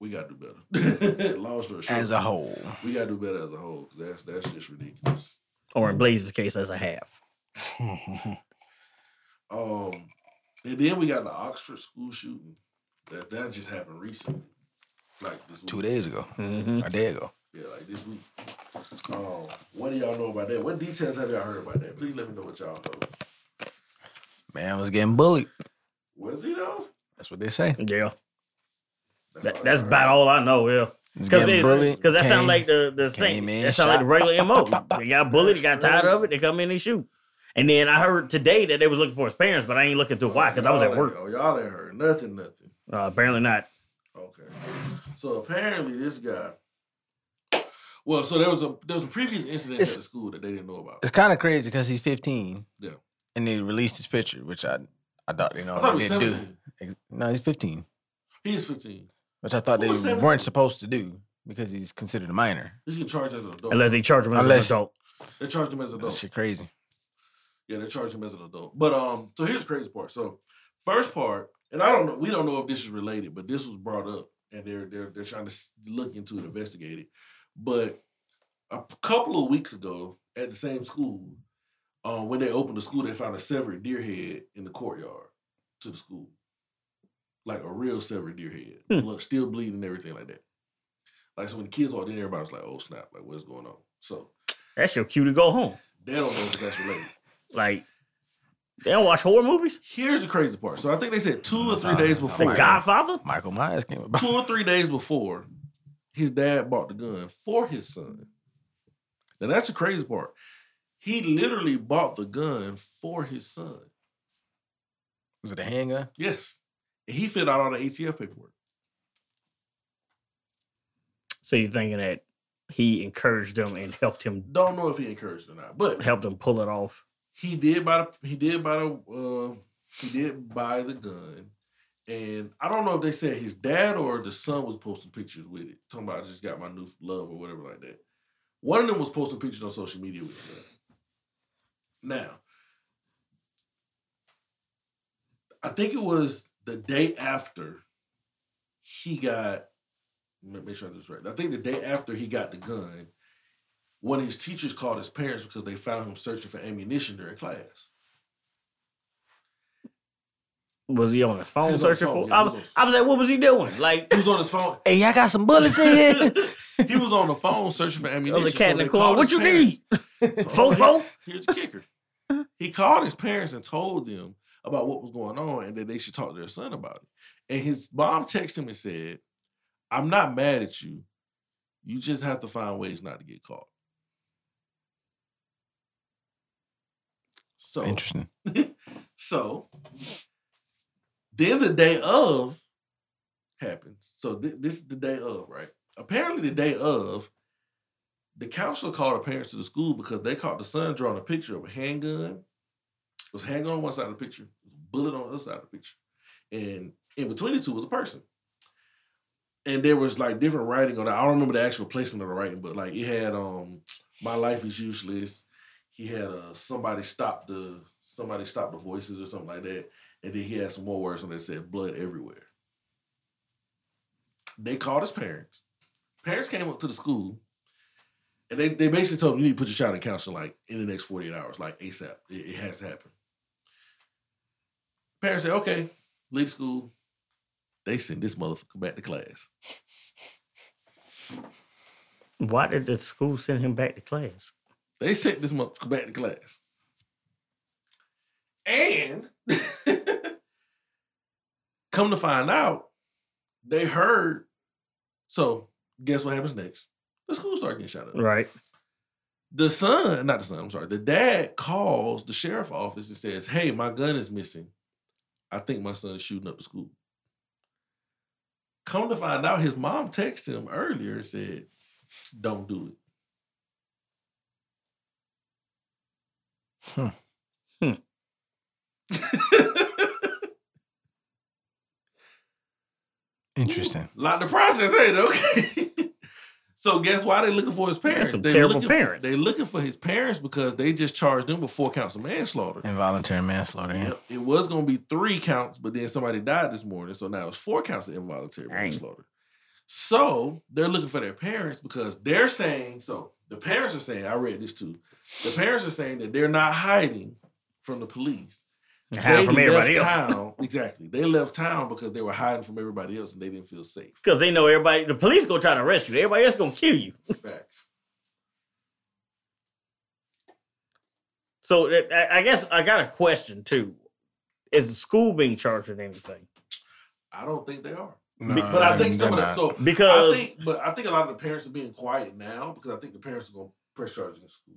we gotta do better. Long story short, As a whole. we gotta do better as a whole. 'cause that's that's just ridiculous. Or in Blaze's case, as a half. Um, and then we got the Oxford school shooting. That that just happened recently, like this week. Two days ago, hmm a day ago. Yeah, like this week. Um, what do y'all know about that? What details have y'all heard about that? Please let me know what y'all know. Man was getting bullied. Was he though? That's what they say. Yeah, That's, that, that's about all I know. Yeah, because because that sounds like the the thing. came in, That sounds like the regular mo. They got bullied. They got tired of it. They come in and shoot. And then I heard today that they was looking for his parents, but I ain't looking through why because I was at work. Oh, y'all ain't heard nothing, nothing. Uh, apparently not. Okay. So apparently this guy. Well, so there was a there was some previous incident It's- at the school that they didn't know about. It's kind of crazy because he's 15. Yeah. And they released his picture, which I I thought you know I thought they didn't 17. do. No, he's 15, He is 15. Which I thought Who they was weren't supposed to do because he's considered a minor. He's getting charged as an adult. Unless they charge him as Unless- an adult. they charged him as an That adult. shit crazy. Yeah, they charged him as an adult. But um, so here's the crazy part. So first part, and I don't know, we don't know if this is related, but this was brought up, and they're they're they're trying to s- look into it, investigate it. But a p- couple of weeks ago, at the same school, um, when they opened the school, they found a severed deer head in the courtyard to the school, like a real severed deer head, Hmm. blood, still bleeding, and everything like that. Like so, when the kids walked in, everybody was like, "Oh snap! Like what's going on?" So That's your cue to go home. they don't know if that's related. Like they don't watch horror movies. Here's the crazy part. So I think they said two or three days before. The Godfather. Michael Myers came about. Two or three days before, his dad bought the gun for his son. Now that's the crazy part. He literally bought the gun for his son. Was it a handgun? Yes. He filled out all the ATF paperwork. So you're thinking that he encouraged them and helped him Don't know if he encouraged or not, but helped him pull it off. he did buy the he did buy the uh, he did buy the gun. And I don't know if they said his dad or the son was posting pictures with it. Talking about I just got my new love or whatever like that. One of them was posting pictures on social media with the gun. Now, I think it was the day after he got make sure I this right. I think the day after he got the gun, one of his teachers called his parents because they found him searching for ammunition during class. Was he on his phone He was on his searching for? yeah, I was, I was like, what was he doing? Like He was on his phone. Hey, y'all got some bullets in here. he was on the phone searching for ammunition. the other cat in the corner. What you parents. need? Oh, Fofo? Here's the kicker. He called his parents and told them about what was going on and that they should talk to their son about it. And his mom texted him and said, I'm not mad at you. You just have to find ways not to get caught. So Interesting. so then the day of happens. So thi- this is the day of, right? Apparently, the day of, the counselor called the parents to the school because they caught the son drawing a picture of a handgun. It was handgun on one side of the picture, it bullet on the other side of the picture, and in between the two was a person. And there was like different writing on it. I don't remember the actual placement of the writing, but like it had um, "My life is useless." He had uh, somebody stop the somebody stop the voices or something like that, and then he had some more words on there that said "blood everywhere." They called his parents. Parents came up to the school, and they, they basically told him you need to put your child in counseling like in the next forty eight hours, like ASAP. It, it has to happen. Parents say, "Okay, leave school." They sent this motherfucker back to class. Why did the school send him back to class? They sent this motherfucker back to class. And come to find out, they heard. So guess what happens next? The school started getting shot up. Right. The son, not the son, I'm sorry, the dad calls the sheriff office and says, Hey, my gun is missing. I think my son is shooting up the school. Come to find out, his mom texted him earlier and said, Don't do it. Hmm. Hmm. Interesting. Lot the process, ain't it? Okay. So guess why they're looking for his parents? some They terrible looking parents. they looking for his parents because they just charged him with four counts of manslaughter. Involuntary manslaughter. Yeah. It was gonna be three counts, but then somebody died this morning, so now it's four counts of involuntary Dang. manslaughter. So they're looking for their parents because they're saying so. The parents are saying, I read this too. The parents are saying that they're not hiding from the police. Hide from left else. town. Exactly. They left town because they were hiding from everybody else and they didn't feel safe. Because they know everybody, the police gonna try to arrest you. Everybody else gonna kill you. Facts. So I I guess I got a question too. Is the school being charged with anything? I don't think they are. No, But I think they're some of not. that. So Because I think, but I think a lot of the parents are being quiet now because I think the parents are going to press charges in school.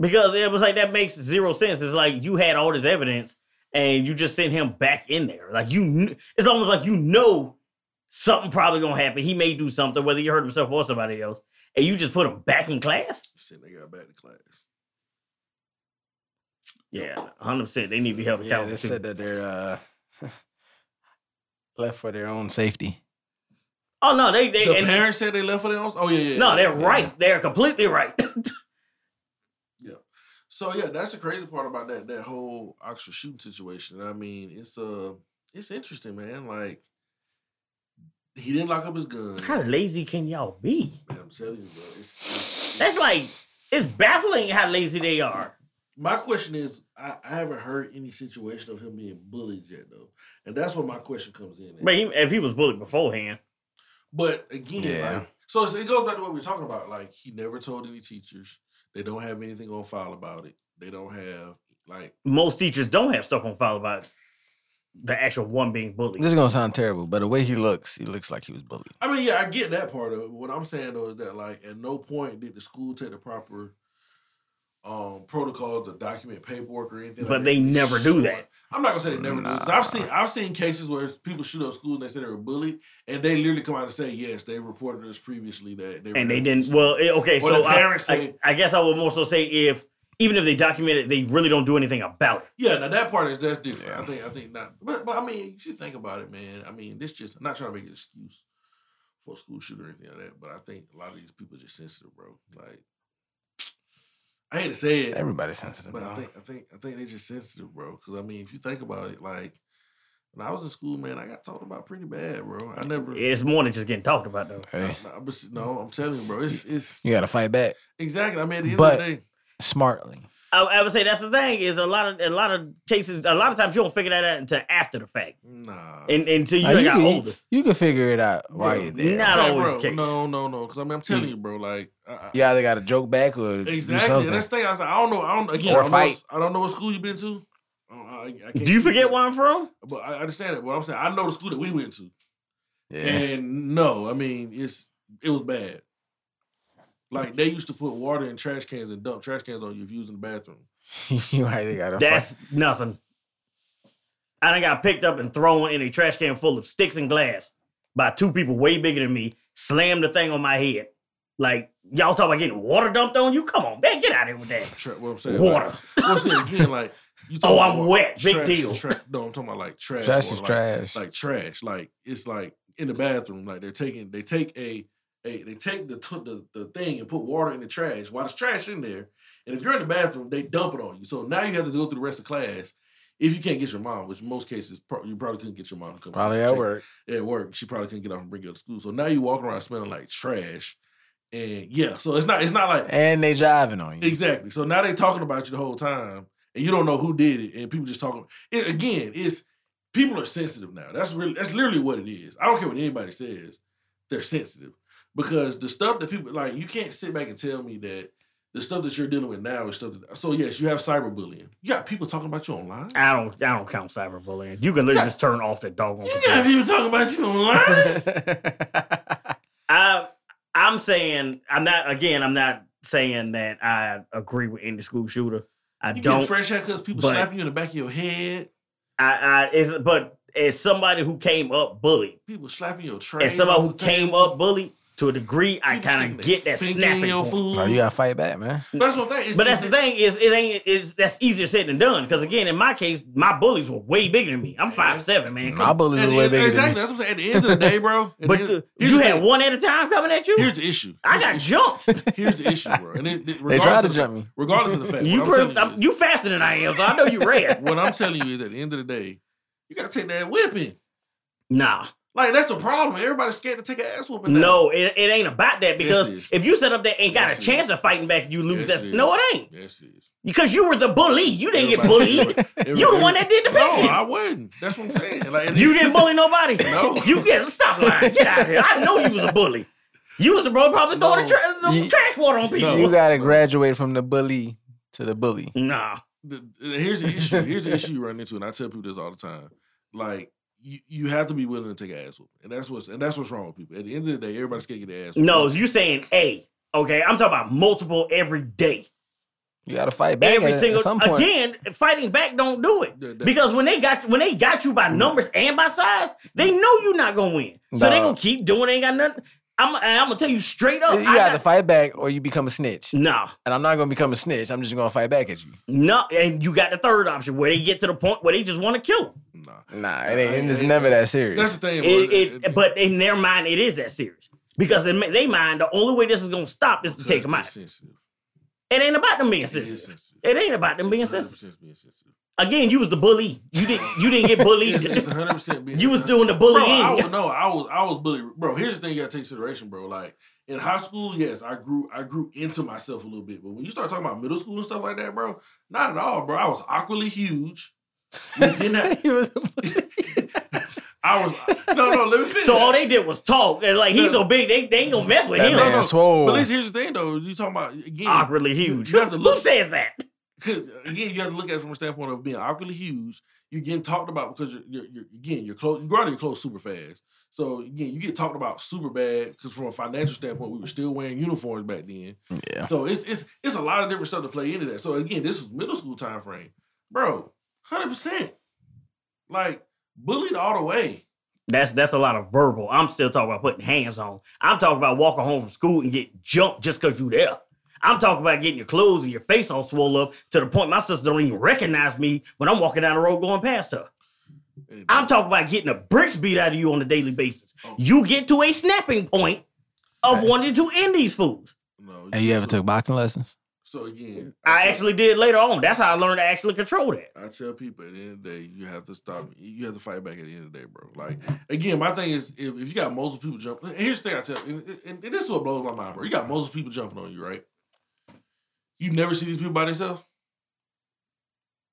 because it was like that makes zero sense. It's like you had all this evidence and you just send him back in there. Like you, it's almost like you know something probably gonna happen. He may do something, whether he hurt himself or somebody else, and you just put him back in class. Saying they got back in class. Yeah, hundred percent. They need to be held Yeah, they too. said that they're uh, left for their own safety. oh no, they they The and, parents said they left for their own. Oh yeah, yeah. no, they're yeah. right. They're completely right. So yeah, that's the crazy part about that that whole Oxford shooting situation. I mean, it's uh, it's interesting, man. Like he didn't lock up his gun. How lazy can y'all be? Man, I'm telling you, bro. It's, it's, That's like it's baffling how lazy they are. My question is, I, I haven't heard any situation of him being bullied yet, though, and that's where my question comes in. at. But he, if he was bullied beforehand, But again, Yeah. like, so it goes back to what we are talking about. Like, he never told any teachers. They don't have anything on file about it. They don't have like. most teachers don't have stuff on file about the actual one being bullied. This is gonna sound terrible, but the way he looks, he looks like he was bullied. I mean, yeah, I get that part of it. What I'm saying though is that like, at no point did the school take the proper um protocols to document paperwork or anything. like But that. they never do that. I'm not gonna say they never do. 'cause I've seen I've seen cases where people shoot up schools and they say they were bullied, and they literally come out and say yes, they reported us previously that they were and they didn't. bullied. Well, eh, okay, Or so the I, parents I, say- I guess I would more so say if even if they document it, they really don't do anything about it. Yeah, now that part is that's different. I think I think not, but but I mean, you should think about it, man. I mean, this just I'm not trying to make an excuse for a school shooter or anything like that, but I think a lot of these people are just sensitive, bro. Like, I hate to say it, Everybody's sensitive. but I think I think I think they're just sensitive, bro. Because I mean, if you think about it, like when I was in school, man, I got talked about pretty bad, bro. I never. It's more than just getting talked about though. Hey, No, but no, I'm telling you, bro. It's it's you gotta fight back exactly. I mean, at the end But- of the day, smartly. I, I would say that's the thing is a lot of a lot of cases. A lot of times you don't figure that out until after the fact, nah. and until you Now, you, got can, older. you can figure it out while Bro, you're there. Not Like, always bro, case. No, no, no. Because I mean, I'm telling hmm. you, bro. Like, I, I, You either gotta joke back or do exactly. something. And that's the thing. I was like, I don't know. I don't again. Or I don't fight. what- I don't know what school you've been to. I, I, I can't Do you forget for- where I'm from? But I understand it. What I'm saying, I know the school that we went to, yeah. and no, I mean, it's it was bad. Like they used to put water in trash cans and dump trash cans on you if you was in the bathroom. you either gotta That's fight. nothing. I done got picked up and thrown in a trash can full of sticks and glass by two people way bigger than me. Slammed the thing on my head. Like y'all talk about getting water dumped on you. Come on, man, get out of here with that. Tra- what I'm saying, Water. Like, what I'm saying again, like you. Oh, I'm about wet. Big deal. tra- no, I'm talking about like trash. Trash water, is like, trash. like trash. Like it's like in the bathroom. Like they're taking they take a a they take the t- the the thing and put water in the trash while there's trash in there. And if you're in the bathroom, they dump it on you. So now you have to go through the rest of class. If you can't get your mom, which most cases pro- you probably couldn't get your mom to come. Probably at work. At work, she probably couldn't get off and bring you to school. So now you walking around smelling like trash. And yeah, so it's not it's not like And they driving on you. Exactly. So now they talking about you the whole time, and you don't know who did it, and people just talking. It, again, it's people are sensitive now. That's really that's literally what it is. I don't care what anybody says. They're sensitive because the stuff that people like, you can't sit back and tell me that the stuff that you're dealing with now is stuff. That, so yes, you have cyberbullying. You got people talking about you online. I don't I don't count cyberbullying. You can literally Yeah. just turn off the doggone You got computer. people talking about you online. I um, I'm saying I'm not again, I'm not saying that I agree with any school shooter. I You don't get fresh haircuts. People but- slapping you in the back of your head. I, I is but as somebody who came up bullied, People slapping your tray. as somebody who came up bullied, to a degree, I kind of get that finger in snapping your point. food. Oh, you gotta fight back, man. That's what I'm. But that's the thing is it ain't is that's easier said than done because again in my case my bullies were way bigger than me. I'm five seven man. My bullies At are the way end- bigger exactly. than me. That's what I'm saying. At the end of the day, bro. at the But end- here's you had thing. one at a time coming at you. Here's the issue. I Here's the got issue. jumped. Here's the issue, bro. And it, it- They regardless tried of to the jump fact- me. Regardless of the fact, You what I'm I'm- you, you faster than I am, so I know you is, red. what I'm telling you is, at the end of the day, you gotta take that whipping. nah, Like that's the problem. Everybody's scared to take an ass whooping. now. No, it, it ain't about that because it is. if you sit up there and got Yes, a chance is. of fighting back, you lose. Yes, That's it no, it ain't Yes, it is. because you were the bully. You didn't get bullied. everybody- You the one that did the No. I wouldn't. That's what I'm saying. Like You didn't bully nobody. No. You get stop lying. Get out of here. I know you was a bully. You was a bro probably throwing the, tra- the You- trash water on people. No. You gotta graduate from the bully to the bully. Nah. the, the- here's the issue. Here's the issue you run into, and I tell people this all the time. Like you, you have to be willing to take an ass whooping, and that's what's and that's what's wrong with people. At the end of the day, everybody's scared to get their ass. whooped. No, you're saying A. Okay, I'm talking about multiple every day. You gotta fight back Every at, single at some point. again, fighting back don't do it. The- the- Because when they got when they got you by mm. numbers and by size, they mm. know you're not gonna win. So they gonna keep doing. They ain't got nothing. I'm, I'm gonna tell you straight up. you I got to fight back or you become a snitch. No, And I'm not gonna become a snitch. I'm just gonna fight back at you. no, and you got the third option where they get to the point where they just want to kill them. Nah. Nah, it Nah, ain't. It's it- never that serious. That's the thing. It, bro. it, but in their mind, it is that serious because in they mind the only way this is gonna stop is to take them out. It's sensitive. It ain't about them being It is sensitive. sensitive. It ain't about them being It's 100% sensitive. being sensitive. Again, you was the bully. You didn't. You didn't get bullied. It's, it's 100 percent being. you was doing the Bro. I was no, I was I was bullied. Bro, here's the thing you gotta take consideration, bro. Like in high school, yes, I grew I grew into myself a little bit. But when you start talking about middle school and stuff like that, bro, not at all, bro. I was awkwardly huge. We didn't have- He was a bully. I was no, no. Let me finish. so all they did was talk. And like he's No. so big, they, they ain't gonna mess with That him. man no. swole. But listen, here's the thing, though. You talking about again? Awkwardly huge. You have to Who says that? Because uh, again, you have to look at it from a standpoint of being awkwardly huge. You're getting talked about because you're, you're, you're again you're close. You grow out of your clothes super fast. So again, you get talked about super bad because from a financial standpoint, we were still wearing uniforms back then. yeah. So it's it's it's a lot of different stuff to play into that. So again, this was middle school time frame, bro. Hundred percent, like bullied all the way. That's that's a lot of verbal. I'm still talking about putting hands on. I'm talking about walking home from school and get jumped just because you there. I'm talking about getting your clothes and your face all swole up to the point my sister don't even recognize me when I'm walking down the road going past her. And I'm talking about getting the bricks beat out of you on a daily basis. Oh. You get to a snapping point of Right. wanting to end these fools. no. Hey, you ever took boxing lessons? So again, I tell- actually did later on. That's how I learned to actually control that. I tell people at the end of the day, you have to stop. You have to fight back at the end of the day, bro. Like again, my thing is if, if you got multiple people jumping, here's the thing I tell, and, and, and this is what blows my mind, bro. You got multiple people jumping on you, right? You never see these people by themselves.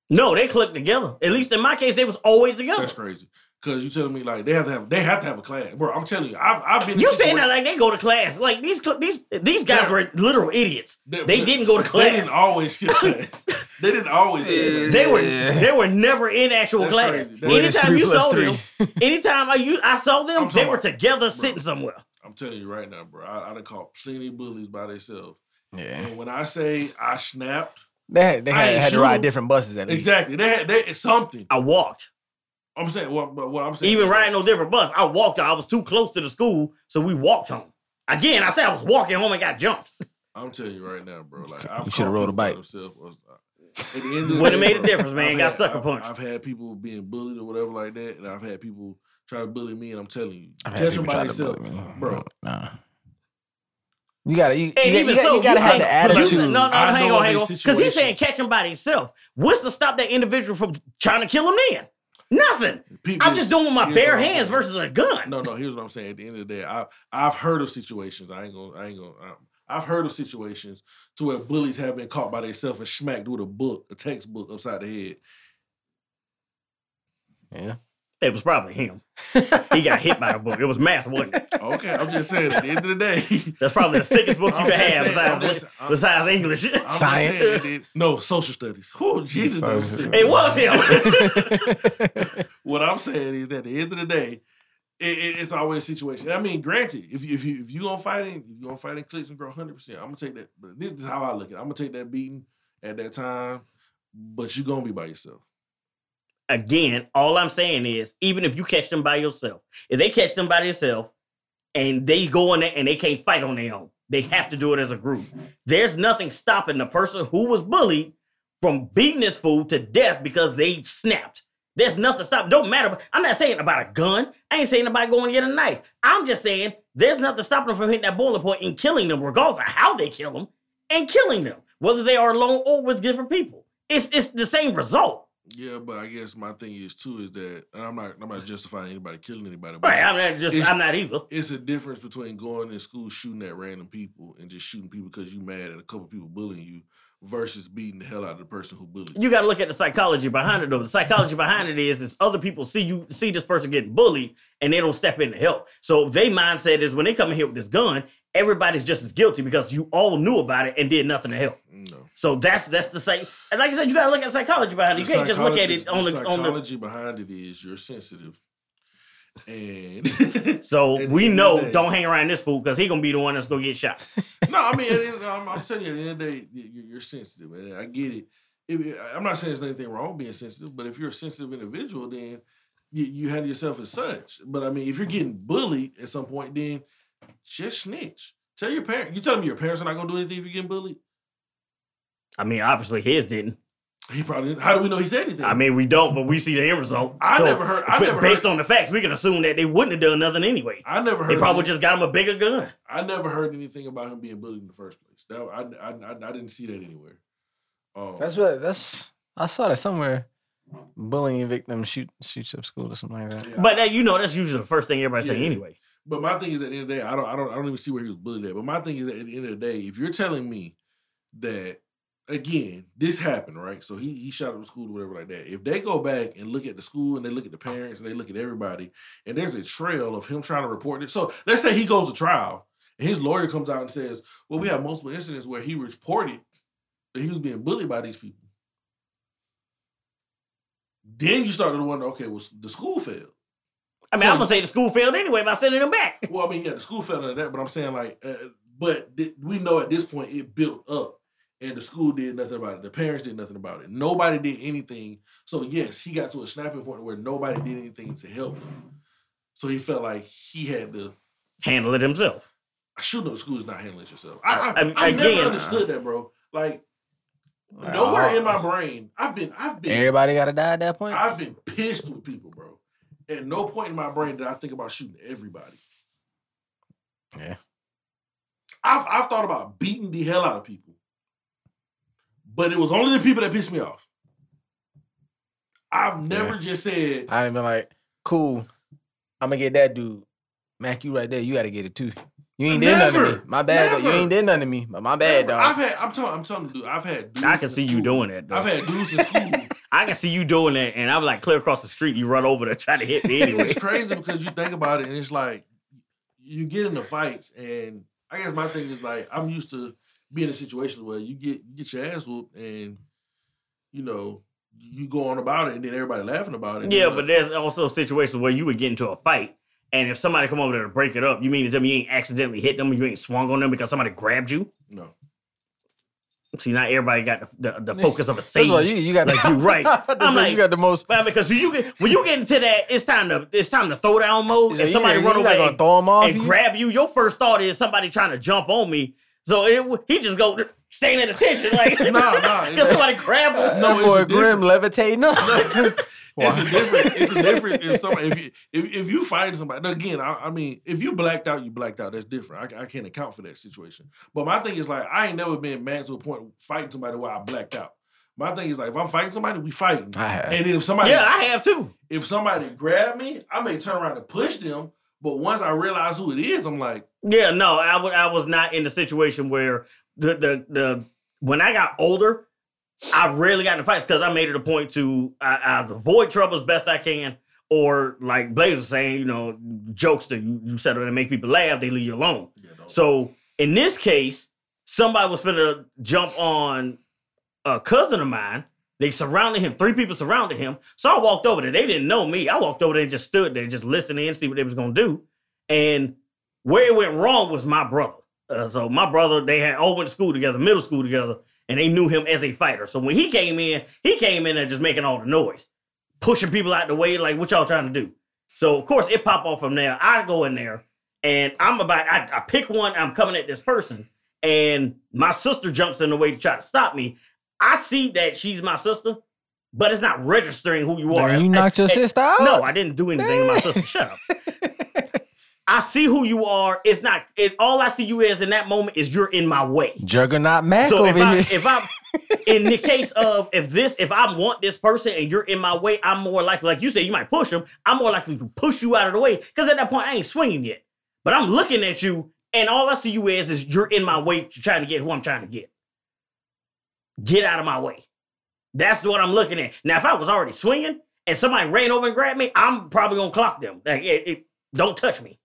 No, they clicked together. At least in my case, they was always together. That's crazy. Cause you telling me like they have to have they have to have a class, bro. I'm telling you, I've I've been. You saying that like they go to class? Like these these these guys Yeah. were literal idiots. They- They didn't go to class. They didn't always skip class. they didn't always. skip class. They were they were never in actual That's class. crazy. That's- What is Anytime three you plus saw three? them, anytime I you I saw them, they were about- together sitting somewhere. I'm telling you right now, bro. I, I done caught plenty of bullies by themselves. Yeah. And when I say I snapped, They had, they had, had to ride different buses at least. exactly, they had they, something. I walked. I'm saying what, but what I'm saying. Even is- riding no different bus, I walked. I was too close to the school, so we walked home. Again, I said I was walking home and got jumped. I'm telling you right now, bro. Like I've You shoulda rode a bike. themselves, uh, At the end of the Would've day, made a difference, man. I've Got had- sucker I've- I've had people being bullied or whatever like that, and I've had people try to bully me, and I'm telling you, I've catch had them by try to themselves, bully me. bro. Nah. You gotta, you, you, And got- even you, got- so, you gotta you have the attitude. No, no, I hang on, in hang a on. Because he's saying catch him by himself. What's to stop that individual from trying to kill him then? Nothing. People- I'm just doing with my bare hands versus a gun. No, no. Here's what I'm saying. At the end of the day, I I've heard of situations. I ain't gonna. I ain't gonna. um, I've heard of situations to where bullies have been caught by themselves and smacked with a book, a textbook upside the head. Yeah. It was probably him. He got hit by a book. It was math, wasn't it? Okay, I'm just saying. At the end of the day, That's probably the thickest book you I'm can just have saying, I'm besides, just- I'm- besides English. I'm just Science. saying, it no social studies. Oh Jesus! that was it was him. what I'm saying is, at the end of the day, it, it- it's always a situation. I mean, granted, if you if you if you gonna fight in, if you gonna fight in clicks and grow 100, percent I'm gonna take that. But this is how I look at. it. I'm gonna take that beating at that time, but you're gonna be by yourself. Again, all I'm saying is, even if you catch them by yourself, if they catch them by themselves and they go in there and they can't fight on their own, they have to do it as a group. There's nothing stopping the person who was bullied from beating this fool to death because they snapped. There's nothing stop. Don't matter. I'm not saying about a gun. I ain't saying about going to get a knife. I'm just saying there's nothing stopping them from hitting that boiling point and killing them, regardless of how they kill them, and killing them, whether they are alone or with different people. It's it's the same result. Yeah, but I guess my thing is too is that and I'm not I'm not justifying anybody killing anybody. But Right. I'm not just. I'm not either. it's a difference between going to school shooting at random people and just shooting people because you're mad at a couple people bullying you versus beating the hell out of the person who bullied you. You got to look at the psychology behind it, though. The psychology behind it is, is other people see you see this person getting bullied, and they don't step in to help. So their mindset is when they come in here with this gun, everybody's just as guilty because you all knew about it and did nothing to help. No. So that's that's the same. And like I said, you got to look at psychology behind it. You The can't just look at it on the on the. psychology behind it is you're sensitive. And So the we know day- don't hang around this fool because he gonna be the one that's gonna get shot. no, I mean, end, I'm, I'm telling you, at the end of the day, you- you're, sensitive, and I get it. If, I'm not saying there's anything wrong with being sensitive, but if you're a sensitive individual, then you, you handle yourself as such. But I mean, if you're getting bullied at some point, then just snitch. Tell your parents. You telling me your parents are not gonna do anything if you're getting bullied? I mean, obviously his didn't. He probably. Didn't. How do we know he said anything? I mean, we don't, but we see the end result. I never heard- I ba- never based heard- on the facts, we can assume that they wouldn't have done nothing anyway. I never heard. They probably any- just got him a bigger gun. I never heard anything about him being bullied in the first place. That I I, I, I didn't see that anywhere. Um, That's what. That's. I saw that somewhere. Bullying victim shoot shoots up school or something like that. yeah, But that, you know, that's usually the first thing everybody say anyway. But my thing is at the end of the day, I don't, I don't, I don't even see where he was bullied at. But my thing is at the end of the day, if you're telling me that again, this happened, right? So he he shot up the school or whatever like that. If they go back and look at the school and they look at the parents and they look at everybody, and there's a trail of him trying to report it. So let's say he goes to trial and his lawyer comes out and says, "Well, we have multiple incidents where he reported that he was being bullied by these people." Then you start to wonder, okay, well, the school failed. I mean, So- I'm gonna say the school failed anyway by sending him back. Well, I mean, yeah, the school failed into that, but I'm saying like, uh, but th- we know at this point it built up, and the school did nothing about it. The parents did nothing about it. Nobody did anything. So yes, he got to a snapping point where nobody did anything to help him. So he felt like he had to. Handle it himself. I should know the school is not handling it yourself. I, I, I- I, again, never uh, understood that, bro. Like Like, nowhere in my brain, I've been, I've been, Everybody got to die at that point. I've been pissed with people, bro. At no point in my brain did I think about shooting everybody. Yeah. I've I've thought about beating the hell out of people, but it was only the people that pissed me off. I've never Yeah. just said, I ain't been like, cool. I'm gonna get that dude. Mac, you right there. You got to get it too. You ain't did nothing to me. My bad. though. You ain't did nothing to me. But my bad, Never. I've dog. had. I'm telling. I'm telling you, dude. I've had. Dudes I can in see you doing that. Though. I've had dudes in school. I can see you doing that, and I'm like clear across the street. You run over to try to hit me anyway. it's crazy because you think about it and it's like you get into fights and I guess my thing is like I'm used to being in situations where you get you get your ass whooped and you know you go on about it and then everybody laughing about it. Yeah, but uh, there's also situations where you would get into a fight, and if somebody come over there to break it up, you mean to tell me you ain't accidentally hit them, you ain't swung on them because somebody grabbed you? no. See, not everybody got the, the, the focus of a That's sage. why you, you got Like, you right. I'm I'm like- you got the most. Well, because when you get when you get into that, it's time to it's time to throw down mode. So and somebody ain't- run you over not and, throw them off. and you? grab you, your first thought is somebody trying to jump on me. So it, he just go staying at attention, like No, no, it's- Because somebody grab him. No, No it's boy a Grim different- levitating up. It's a different. It's a different. If somebody, if you if, if you fight somebody, now again, I, I mean, if you blacked out, you blacked out. That's different. I, I can't account for that situation. But my thing is like, I ain't never been mad to a point fighting somebody where I blacked out. My thing is like, if I'm fighting somebody, we fighting. I have. And if somebody, Yeah, I have too. if somebody grab me, I may turn around and push them. But once I realize who it is, I'm like, Yeah, no, I was not in the situation where the the the when I got older, I rarely got in fights because I made it a point to I, I avoid trouble as best I can, or like Blaze was saying, you know, jokes that you, you said that make people laugh, they leave you alone. yeah, So in this case, somebody was gonna jump on a cousin of mine. They surrounded him. Three people surrounded him. So I walked over there. They didn't know me. I walked over there and just stood there, just listening and see what they was gonna do. And where it went wrong was my brother. Uh, so my brother, they had all went to school together, middle school together, and they knew him as a fighter. So when he came in, he came in there just making all the noise, pushing people out the way, like what y'all trying to do. So of course it pop off from there. I go in there and I'm about I, I pick one, I'm coming at this person, and my sister jumps in the way to try to stop me. I see that she's my sister, but it's not registering who you are. Damn, you And- knocked your and- sister out? No, I didn't do anything to my sister. Shut up. I see who you are. It's not. It, all I see you as in that moment is you're in my way. Juggernaut Mac So if over I here. if I'm in the case of if this if I want this person and you're in my way, I'm more likely, like you said, you might push them. I'm more likely to push you out of the way because at that point I ain't swinging yet. But I'm looking at you, and all I see you as is you're in my way, trying to get who I'm trying to get. Get out of my way. That's what I'm looking at. Now, if I was already swinging and somebody ran over and grabbed me, I'm probably gonna clock them. Like, it, it- don't touch me.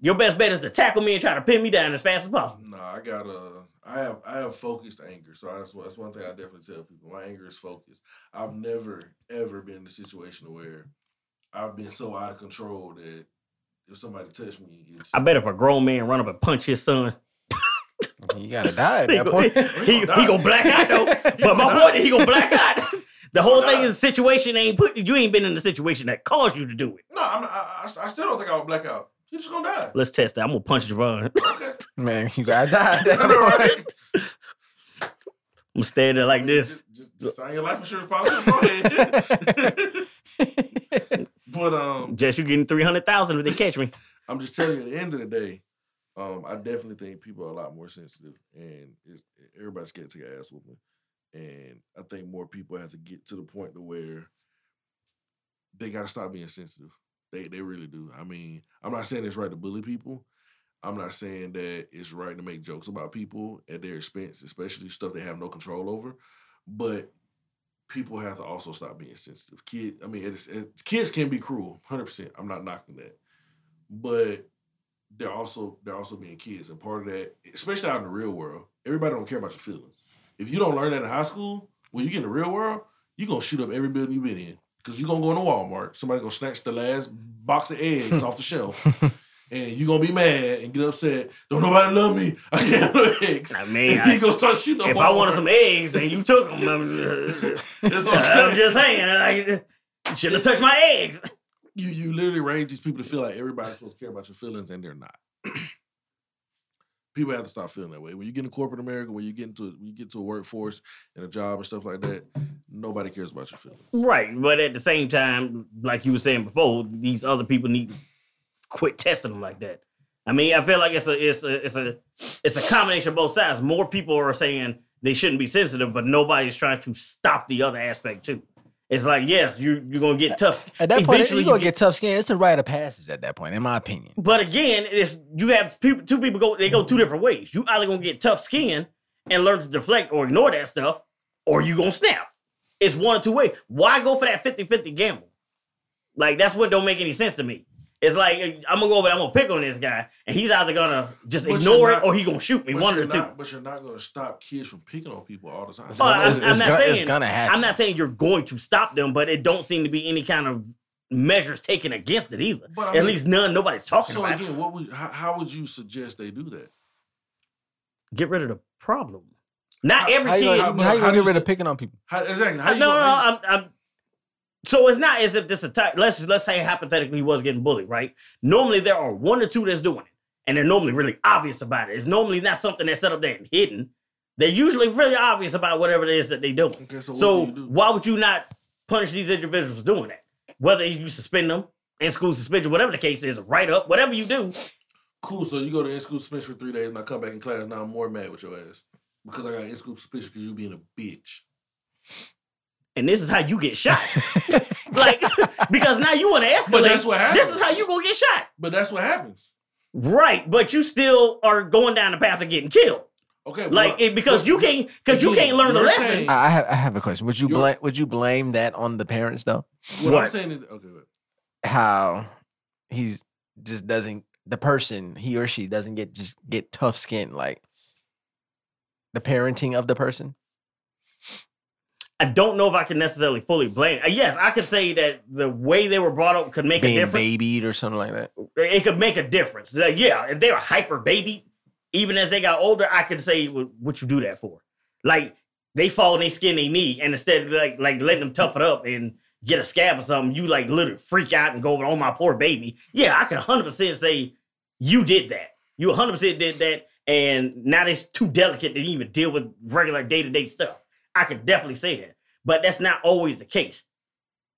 Your best bet is to tackle me and try to pin me down as fast as possible. No, I got a. I have I have focused anger, so that's that's one thing I definitely tell people. My anger is focused. I've never ever been in a situation where I've been so out of control that if somebody touched me, it's I bet if a grown man run up and punch his son, you gotta die at he that go, point. he, he gonna black out though. But my gonna point is he gonna black out. The whole thing is is situation ain't put you ain't been in the situation that caused you to do it. no. I'm not, I, I I still don't think I would black out. He's just gonna die. Let's test that. I'm gonna punch Javon. Okay, Man, you gotta die I that know, point. right? I'm gonna stand there like this. Just, just, just sign your life insurance policy. Go ahead. but um, Jess, you're getting three hundred thousand if they catch me. I'm just telling you, at the end of the day, um, I definitely think people are a lot more sensitive, and it's, everybody's scared to an ass whooping. And I think more people have to get to the point to where they got to stop being sensitive. They they really do. I mean, I'm not saying it's right to bully people. I'm not saying that it's right to make jokes about people at their expense, especially stuff they have no control over. But people have to also stop being sensitive. Kids, I mean, it's, it's, kids can be cruel, hundred percent. I'm not knocking that, but they're also they're also being kids, and part of that, especially out in the real world, everybody don't care about your feelings. If you don't learn that in high school, when you get in the real world, you're gonna shoot up every building you've been in because you're gonna go into Walmart, somebody gonna snatch the last box of eggs off the shelf. And you gonna be mad and get upset. Don't nobody love me. I can't have no eggs. I mean, And I- you gonna start shooting. up If I wanted some eggs and you took them, I'm, That's what I'm I'm just saying. I, you should have touched my eggs. you you literally raise these people to feel like everybody's supposed to care about your feelings and they're not. people have to stop feeling that way. When you get in corporate America, when you get into when you get to a workforce and a job and stuff like that, nobody cares about your feelings. Right, but at the same time, like you were saying before, these other people need to quit testing them like that. I mean, I feel like it's a it's a it's a it's a combination of both sides. More people are saying they shouldn't be sensitive, but nobody's trying to stop the other aspect too. It's like, yes, you you're gonna get tough. At that point, Eventually you gonna you get tough skin. It's a rite of passage at that point, in my opinion. But again, if you have people, two people go, they go two different ways. You either gonna get tough skin and learn to deflect or ignore that stuff, or you gonna snap. It's one or two ways. Why go for that 50-50 gamble? Like that's what don't make any sense to me. It's like I'm gonna go over, there, I'm gonna pick on this guy, and he's either gonna just But ignore you're it or he gonna shoot me. One you're of the two. not, But you're not going to stop kids from picking on people all the time. It's gonna- I'm, it's- I'm it's not gonna- it's saying gonna happen. I'm not saying you're going to stop them, but it don't seem to be any kind of measures taken against it either. But I At mean- least none. Nobody's talking so about. it. again, what would how, how would you suggest they do that? Get rid of the problem. Not How- every How you kid. gonna, but how you gonna do get you rid of picking on people? How, exactly. How no, you no, gonna, no. how you- I'm, I'm, so it's not as if this attack. Let's let's say hypothetically he was getting bullied, right? Normally there are one or two that's doing it, and they're normally really obvious about it. It's normally not something that's set up there and hidden. They're usually really obvious about whatever it is that they're doing. Okay, so, So do do? why would you not punish these individuals doing that? Whether you suspend them in school suspension, whatever the case is, write up, whatever you do. Cool. So you go to in school suspension for three days, and I come back in class. Now I'm more mad with your ass because I got in school suspension because you being a bitch. And this is how you get shot. like because now you want to escalate. But that's what happens. This is how you gonna get shot. But that's what happens. Right, but you still are going down the path of getting killed. Okay. but Like it, because but- you can't because you again, can't learn the you're lesson. saying- I I have, I have a question. Would you You're- blame Would you blame that on the parents though? What, I'm saying is okay. Wait. How he's just doesn't the person he or she doesn't get just get tough skin like the parenting of the person. I don't know if I can necessarily fully blame. uh, Yes, I could say that the way they were brought up could make a being difference. babied or something like that. It could make a difference. Like, yeah, if they were hyper baby, even as they got older, I could say what, what you do that for. Like they fall in their skin they knee, and instead of like like letting them tough it up and get a scab or something, you like literally freak out and go over, oh my poor baby. Yeah, I can 100 percent say you did that. You 100 percent did that, and now it's too delicate to even deal with regular day to day stuff. I could definitely say that, but that's not always the case.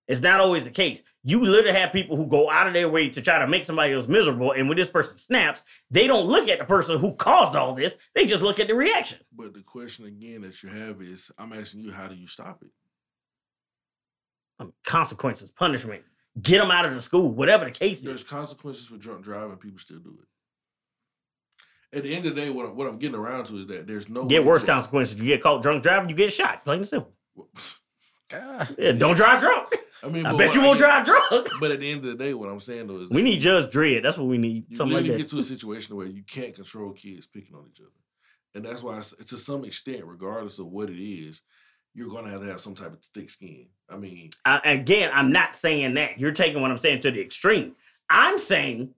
It's not always the case. You literally have people who go out of their way to try to make somebody else miserable, and when this person snaps, they don't look at the person who caused all this. They just look at the reaction. But the question again that you have is, I'm asking you, how do you stop it? Um, consequences, punishment, get them out of the school, whatever the case There's is. There's consequences for drunk driving. People still do it. At the end of the day, what, I'm- what I'm getting around to is that there's no Get worse to- consequences. You get caught drunk driving, you get shot. Plain and simple. God. Yeah, don't drive drunk. I mean, I bet you I won't get- drive drunk. But at the end of the day, what I'm saying though is We need Judge Dredd. That's what we need. you Something like that. get to a situation where you can't control kids picking on each other, and that's why, to some extent, regardless of what it is, you're going to have to have some type of thick skin. I mean, I, again, I'm not saying that. You're taking what I'm saying to the extreme. I'm saying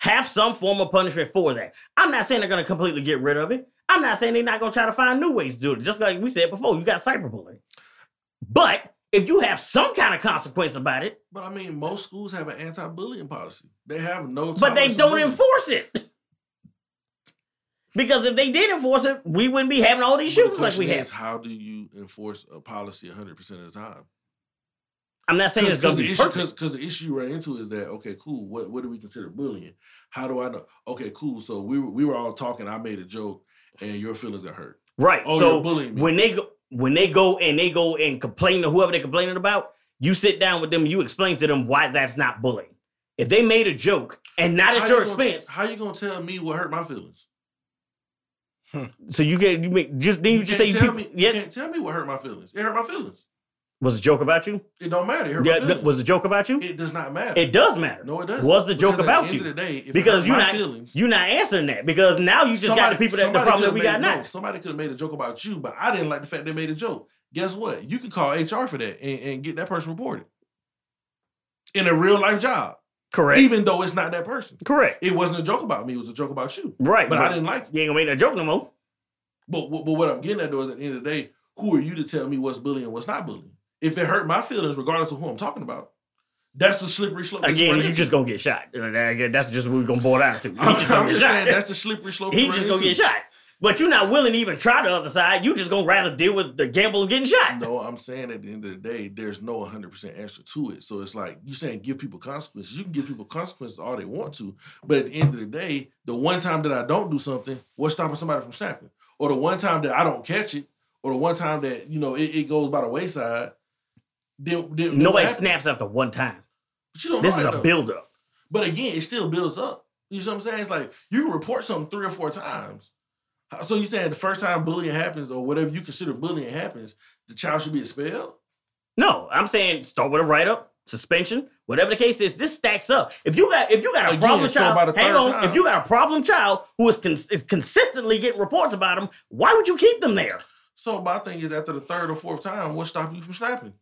have some form of punishment for that. I'm not saying they're going to completely get rid of it. I'm not saying they're not going to try to find new ways to do it. Just like we said before, you got cyberbullying. But if you have some kind of consequence about it, but I mean, most schools have an anti-bullying policy. They have no, but they don't bullying. enforce it. Because if they did enforce it, we wouldn't be having all these But the shootings like we question have. How do you enforce a policy 100 percent of the time? I'm not saying it's going to be issue, perfect. because the issue you run into is that okay, cool. What what do we consider bullying? How do I know? Okay, cool. So we were, we were all talking. I made a joke, and your feelings got hurt. Right. Oh, so you're bullying me. when they go when they go and they go and complain to whoever they're complaining about, you sit down with them, you explain to them why that's not bullying. If they made a joke and not How at you your gonna- expense, how you gonna tell me what hurt my feelings? Hmm. so you get you make just then you, just say you tell people, me. You yeah can't tell me what hurt my feelings. It hurt my feelings. Was a joke about you? It don't matter. It Yeah, th- was a joke about you? It does not matter. It does matter. No, it doesn't. Was the joke Because about the you? The day, Because you're not feelings, you're not answering that because now you just got the people that the problem that we got no. Somebody could have made a joke about you, but I didn't like the fact they made a joke. Guess what? You can call HR for that and, and get that person reported in a real life job, Correct. even though it's not that person. Correct. It wasn't a joke about me; it was a joke about you. Right. But I didn't like it. You ain't gonna make that joke no more. But, but but what I'm getting at though is at the end of the day, who are you to tell me what's bullying and what's not bullying? If it hurt my feelings, regardless of who I'm talking about, that's the slippery slope. Again, you just gonna get shot. That's just what we're gonna boil down to. I'm, just I'm just saying that's the slippery slope. he just gonna get shot. But you're not willing to even try the other side. You just gonna rather deal with the gamble of getting shot. No, I'm saying at the end of the day, there's no 100% answer to it. So it's like you're saying give people consequences. You can give people consequences all they want to, but at the end of the day, the one time that I don't do something, what's stopping somebody from snapping? Or the one time that I don't catch it, or the one time that you know it, it goes by the wayside. Then what Nobody snaps after one time. But you don't This is that, a though. buildup. But again, it still builds up. You know what I'm saying? It's like you can report something three or four times. So you saying the first time bullying happens, or whatever you consider bullying happens, the child should be expelled? No, I'm saying start with a write up, suspension, whatever the case is. This stacks up. If you got if you got a Again, problem so child, hang on. time- If you got a problem child who is cons- is consistently getting reports about them, why would you keep them there? So my thing is, after the third or fourth time, what stops you from snapping?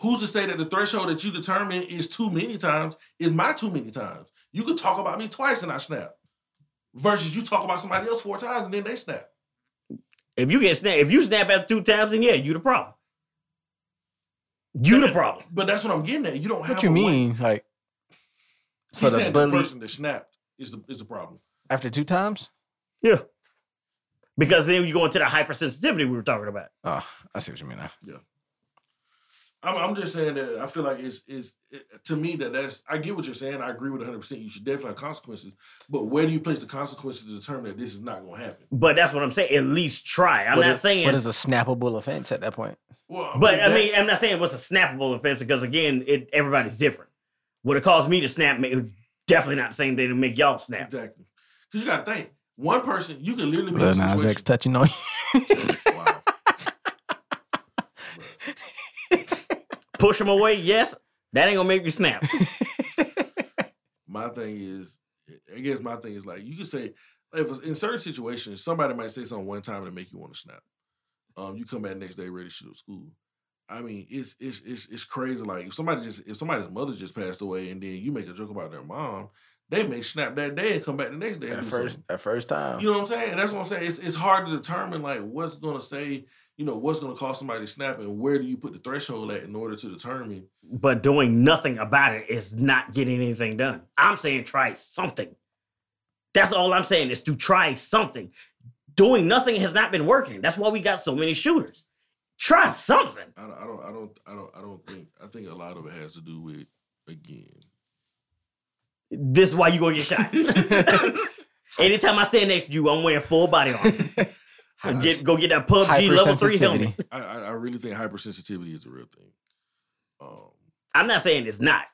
Who's to say that the threshold that you determine is too many times is my too many times? You could talk about me twice and I snap, versus you talk about somebody else four times and then they snap. If you get snap, if you snap after two times, then yeah, you the problem. You the problem. But that's what I'm getting at. You don't have. What you a way- mean? Like, so the saying the person that snapped is the is the problem. after two times? Yeah. Because then you go into the hypersensitivity we were talking about. Oh, I see what you mean now. I'm, I'm just saying that I feel like it's it's it, to me that that's I get what you're saying. I agree with 100. percent You should definitely have consequences, but where do you place the consequences to determine that this is not going to happen? But that's what I'm saying. At least try. I'm What not is- saying What is a snappable offense at that point? Well, But I that- mean, I'm not saying what's a snappable offense because again, it everybody's different. What it caused me to snap, it was definitely not the same thing to make y'all snap. exactly because you got to think one person you can literally be Lil in a Nas X touching on you. Wow. Push them away, yes. That ain't gonna make me snap. my thing is, I guess my thing is like you can say if in certain situations somebody might say something one time to make you want to snap. Um, you come back next day ready to shoot up school. I mean, it's it's it's it's crazy. Like if somebody just if somebody's mother just passed away and then you make a joke about their mom, they may snap that day and come back the next day. and At first, something. at first time. You know what I'm saying? That's what I'm saying. It's, it's hard to determine like what's gonna say, you know, what's gonna cause somebody to snap and where do you put the threshold at in order to determine but doing nothing about it is not getting anything done. I'm saying try something. That's all I'm saying is to try something. Doing nothing has not been working. That's why we got so many shooters. Try something. I don't, I don't, I don't, I don't, I don't think. I think a lot of it has to do with again. This is why you gonna get shot. Anytime I stand next to you, I'm wearing full body armor. Get go get that PUBG level three helmet. Hypersensitivity. I, I, I really think hypersensitivity is a real thing. Um, I'm not saying it's not.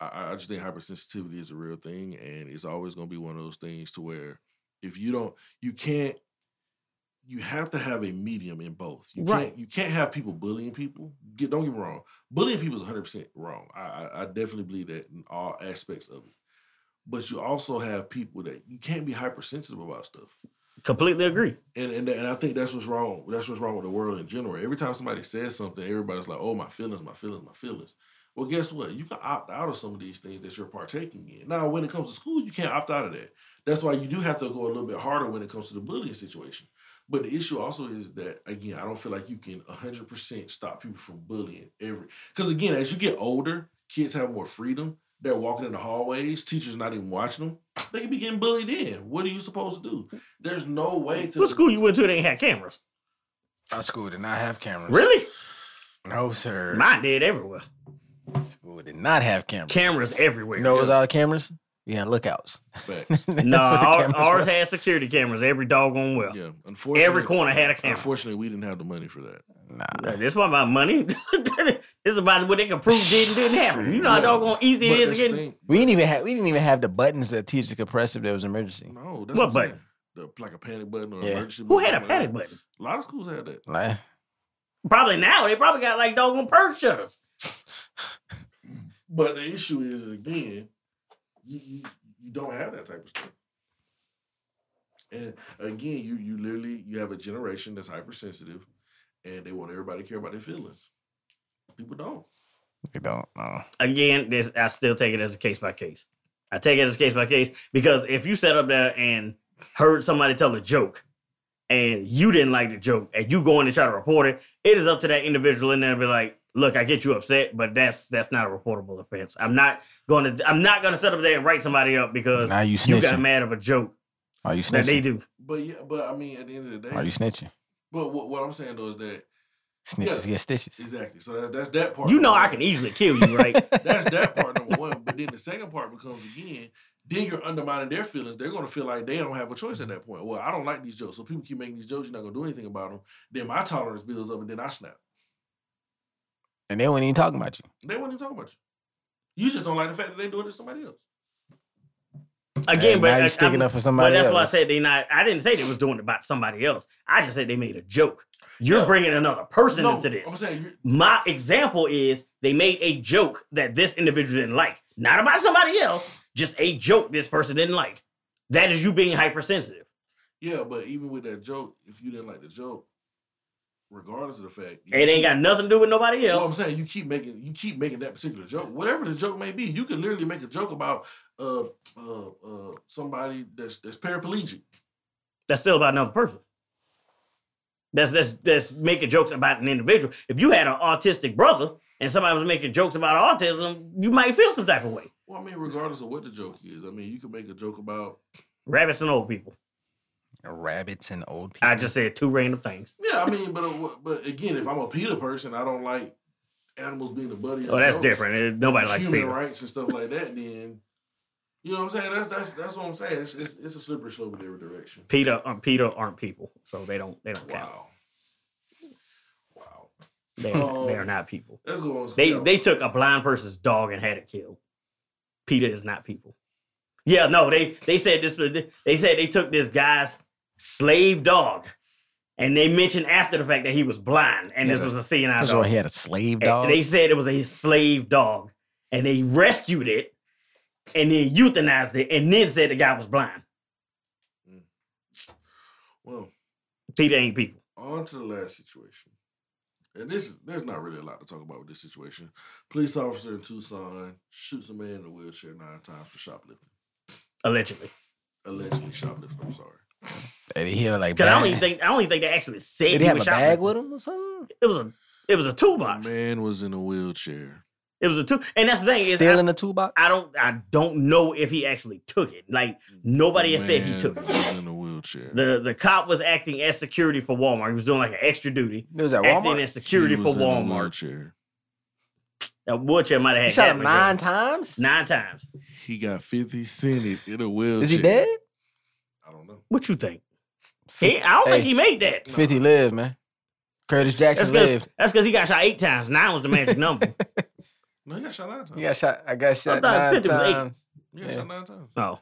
I, I just think hypersensitivity is a real thing, and it's always going to be one of those things to where if you don't, you can't. You have to have a medium in both. You Right. can't. You can't have people bullying people. Get don't get me wrong. Bullying people is 100 percent wrong. I, I I definitely believe that in all aspects of it. But you also have people that you can't be hypersensitive about stuff. Completely agree. And, and and I think that's what's wrong. That's what's wrong with the world in general. Every time somebody says something, everybody's like, "Oh, my feelings, my feelings, my feelings." Well, guess what? You can opt out of some of these things that you're partaking in. Now, when it comes to school, you can't opt out of that. That's why you do have to go a little bit harder when it comes to the bullying situation. But the issue also is that again, I don't feel like you can 100% stop people from bullying every. Because again, as you get older, kids have more freedom. They're walking in the hallways. Teachers not even watching them. They could be getting bullied in. What are you supposed to do? There's no way to. What school you went to? They ain't had cameras. Our school did not have cameras. Really? No, sir. Mine did everywhere. School did not have cameras. Cameras everywhere. You know what was all cameras? We had lookouts. Facts. No, our, ours were. had security cameras every doggone well. Yeah, unfortunately, Every corner had a camera. Unfortunately, we didn't have the money for that. Nah. This one about money. this is about what they can prove did and didn't happen. You know how Yeah. doggone easy But it is that's to the get. thing. We didn't even have we didn't even have the buttons that teach the press if there was an emergency. No, that's What button? The, like a panic button or Yeah. emergency. Who button, had a something like panic button? A lot of schools had that. Like, Probably now they probably got like doggone purse shutters. But the issue is again, you, you you don't have that type of stuff. And again, you you literally you have a generation that's hypersensitive, and they want everybody to care about their feelings. People don't. They don't know. Again, this I still take it as a case by case. I take it as case by case because if you sat up there and heard somebody tell a joke and you didn't like the joke and you go in and try to report it, it is up to that individual in there to be like, look, I get you upset, but that's that's not a reportable offense. I'm not going to I'm not going to sit up there and write somebody up because Now you you got snitching. mad of a joke Are you snitching? that they do. But yeah, but I mean, at the end of the day, Are you snitching? But what, what I'm saying though is that Snitches get stitches. exactly. So that, that's that part. You know number I one. can easily kill you, right? That's that part number one. But then the second part becomes again, then you're undermining their feelings. They're gonna feel like they don't have a choice at that point. Well, I don't like these jokes, so people keep making these jokes. You're not gonna do anything about them. Then my tolerance builds up, and then I snap. and they weren't even talking about you. They wouldn't even talk about you. You just don't like the fact that they're doing it to somebody else. Again, And but now I- you sticking I'm- up for somebody But that's why I said they not. I didn't say they was doing it about somebody else. I just said they made a joke. You're Yeah. bringing another person No, into this. I'm saying My example is they made a joke that this individual didn't like, not about somebody else. Just a joke this person didn't like. That is you being hypersensitive. yeah, but even with that joke, if you didn't like the joke, regardless of the fact, you It ain't keep- got nothing to do with nobody Well, I'm saying you keep making you keep making that particular joke, whatever the joke may be. You can literally make a joke about uh uh uh somebody that's that's paraplegic. That's still about another person. That's that's that's making jokes about an individual. If you had an autistic brother and somebody was making jokes about autism, you might feel some type of way. Well, I mean, regardless of what the joke is, I mean, you can make a joke about. Rabbits and old people. Rabbits and old people. I just said two random things. Yeah, I mean, but uh, but again, if I'm a PETA person, I don't like animals being the buddy. Oh, that's jokes, different. Nobody likes human people. rights and stuff like that. Then you know what I'm saying? That's that's that's what I'm saying. It's it's, it's a slippery slope in every direction. PETA, um, PETA aren't people, so they don't they don't count. Wow. Wow. They Um, they are not people. Let's go on. They yeah. they took a blind person's dog and had it killed. PETA is not people. Yeah, no, they they said this. They said they took this guy's slave dog, and they mentioned after the fact that he was blind, and Yeah, this was a CNI First of all, dog. he had a slave And dog. They said it was a slave dog, and they rescued it, and then euthanized it, and then said the guy was blind. Mm. well. PETA ain't people. On to the last situation. And this is there's not really a lot to talk about with this situation. Police officer in Tucson shoots a man in a wheelchair nine times for shoplifting. Allegedly, Allegedly shoplifting, I'm sorry. Did he have like because I don't even think I don't even think they actually said Did he he have was a bag with him or something? It was a it was a The toolbox. man was in a wheelchair. It was a two, and that's the thing is Still I, in the toolbox? I don't I don't know if he actually took it. Like nobody has said he Man took it. was in a wheelchair. wheelchair. The the cop was acting as security for Walmart. He was doing like an extra duty, It was at acting Walmart. as security He for was in a Walmart. wheelchair. That wheelchair might have He had shot him McGregor. nine times. nine times. He got 50 Cent in a wheelchair. Is he dead? I. What you think? He, I don't think he made that. Fifty lived, man. Curtis That's Jackson because lived. that's because he got shot eight times. Nine was the magic number. No, he got shot nine times. He got shot. I got shot thought nine 50 was eight. times. He got yeah. shot nine times. Oh,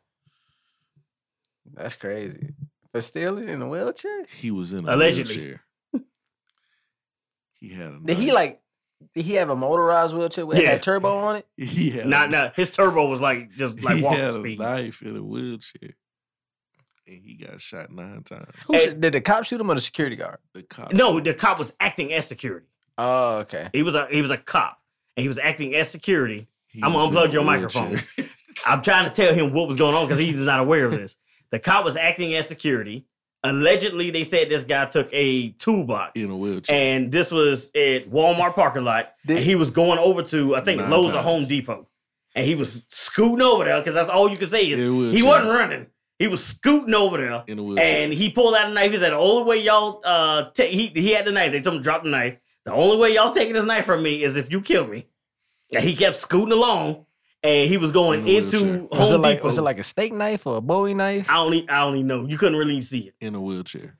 That's crazy. For stealing in a wheelchair? He was in a Allegedly. wheelchair. He had a Did he like? Did he have a motorized wheelchair with Yeah. had turbo on it? He had nah, a, nah. His turbo was like just like he walking had speed. a knife in a wheelchair. And he got shot nine times. Who Hey. should, did the cop shoot him or the security guard? The cop. No, the cop was acting as security. Oh, okay. He was a he was a cop, and he was acting as security. he I'm was gonna unplug your microphone. I'm trying to tell him what was going on because he's not aware of this. The cop was acting as security. Allegedly, they said this guy took a toolbox, in a wheelchair. and this was at Walmart parking lot. Did- and he was going over to I think Nine Lowe's or. Home Depot, and he was scooting over there because that's all you can say is he wasn't running. He was scooting over there. in a. And he pulled out a knife. He said, "The only way y'all uh ta- he he had the knife. They told him to drop the knife. The only way y'all taking this knife from me is if you kill me." And he kept scooting along, and he was going In into. Home Was it like Depot. was it like a steak knife or a Bowie knife? I only I only know you couldn't really see it, in a wheelchair.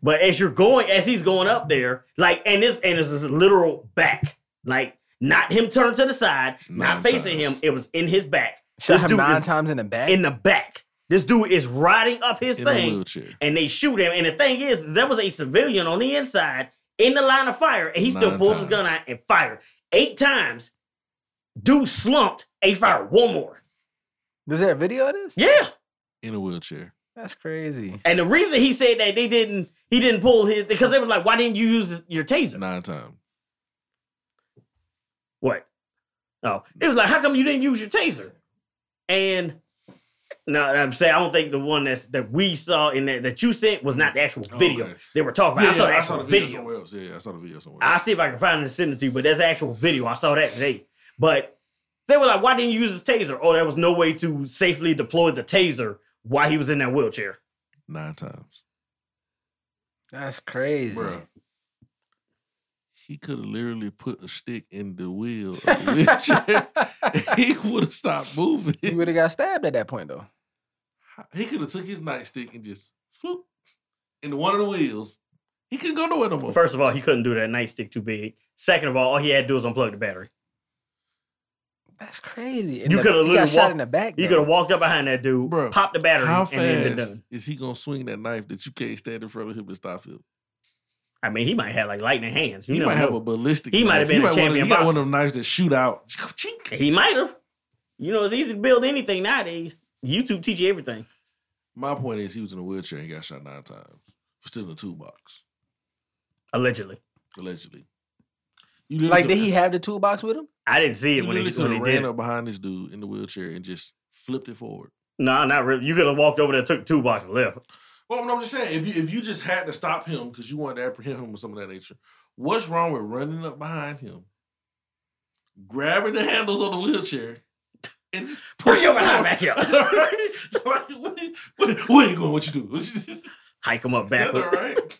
but as you're going, as he's going up there, like and this and this is literal back, like not him turned to the side, not Nine facing him. It was in his back. Shot this him dude nine is times in the back. in the back. This dude is riding up his In a thing. wheelchair. and they shoot him. And the thing is, there was a civilian on the inside in the line of fire, and he still Nine pulled his gun out and fired eight times. Dude slumped, and fire, one more. Is there a video of this? Yeah, In a wheelchair. That's crazy. and the reason he said that they didn't, he didn't pull his because they were like, "Why didn't you use your taser?" Nine times. What? Oh, it was like, "How come you didn't use your taser?" And no, I'm saying I don't think the one that's that we saw in that that you sent was not the actual Oh, video okay. they were talking about. I saw the I actual saw the video, video. somewhere else. Yeah, yeah, I saw the video somewhere. I'll see if I can find it and send it to you, but that's the actual video. I saw that today. But they were like, why didn't you use his taser? Oh, there was no way to safely deploy the taser while he was in that wheelchair. Nine times. That's crazy. Bruh. He could have literally put a stick in the wheel of the wheelchair. he would have stopped moving. He would have got stabbed at that point though. He could have took his nightstick and just floop into one of the wheels. He couldn't go nowhere no more. First of all, he couldn't do that nightstick too big. Second of all, all he had to do was unplug the battery. That's crazy. You coulda literally shot walked- in the back. He though. could have walked up behind that dude, Bruh, popped the battery, How and then been fast done. is he gonna swing that knife that you can't stand in front of him and stop him? I mean, he might have like lightning hands. You He never might have a ballistic. He might knife. have been a might wanna- champion He got one of them knives that shoot out. He might have. You know, it's easy to build anything nowadays. YouTube teach you everything. My point is, he was in a wheelchair and got shot nine times Still in a toolbox, Allegedly. allegedly. You Like, did he have the toolbox with him? I didn't see You it when he, when he could have did ran up behind this dude in the wheelchair and just flipped it forward. No, not really. You could have walked over there, took two boxes left. Well, I'm just saying, if you if you just had to stop him because you wanted to apprehend him or something of that nature, what's wrong with running up behind him, grabbing the handles on the wheelchair, and just Bring push your it behind forward? back here. like, what, what, where you going? What you do? What you, Hike him up Yeah, backward. right?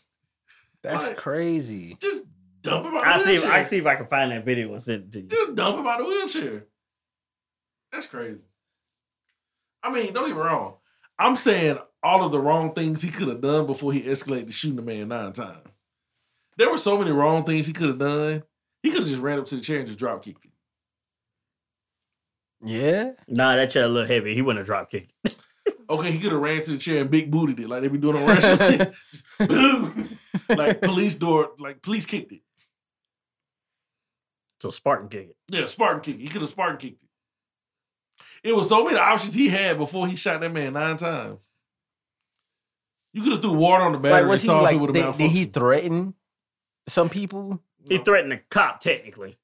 That's What? crazy. Just dump him out I the see. If, wheelchair. I see if I can find that video and send it to you. Just dump him out the wheelchair. That's crazy. I mean, don't get me wrong. I'm saying all of the wrong things he could have done before he escalated to shooting the man nine times. There were so many wrong things he could have done. He could have just ran up to the chair and just drop kicked it. Yeah. Nah, that chair a little heavy. He wouldn't have drop kicked. Okay, he could have ran to the chair and big booted it like they be doing on wrestling. Boom. like police door, like police kicked it. So Spartan kicked it. Yeah, Spartan kicked It. He could have Spartan kicked it. It was so many options he had before he shot that man nine times. You could have threw water on the battery Like, was and he saw like? it would Did, did he threaten some people? He threatened the cop technically.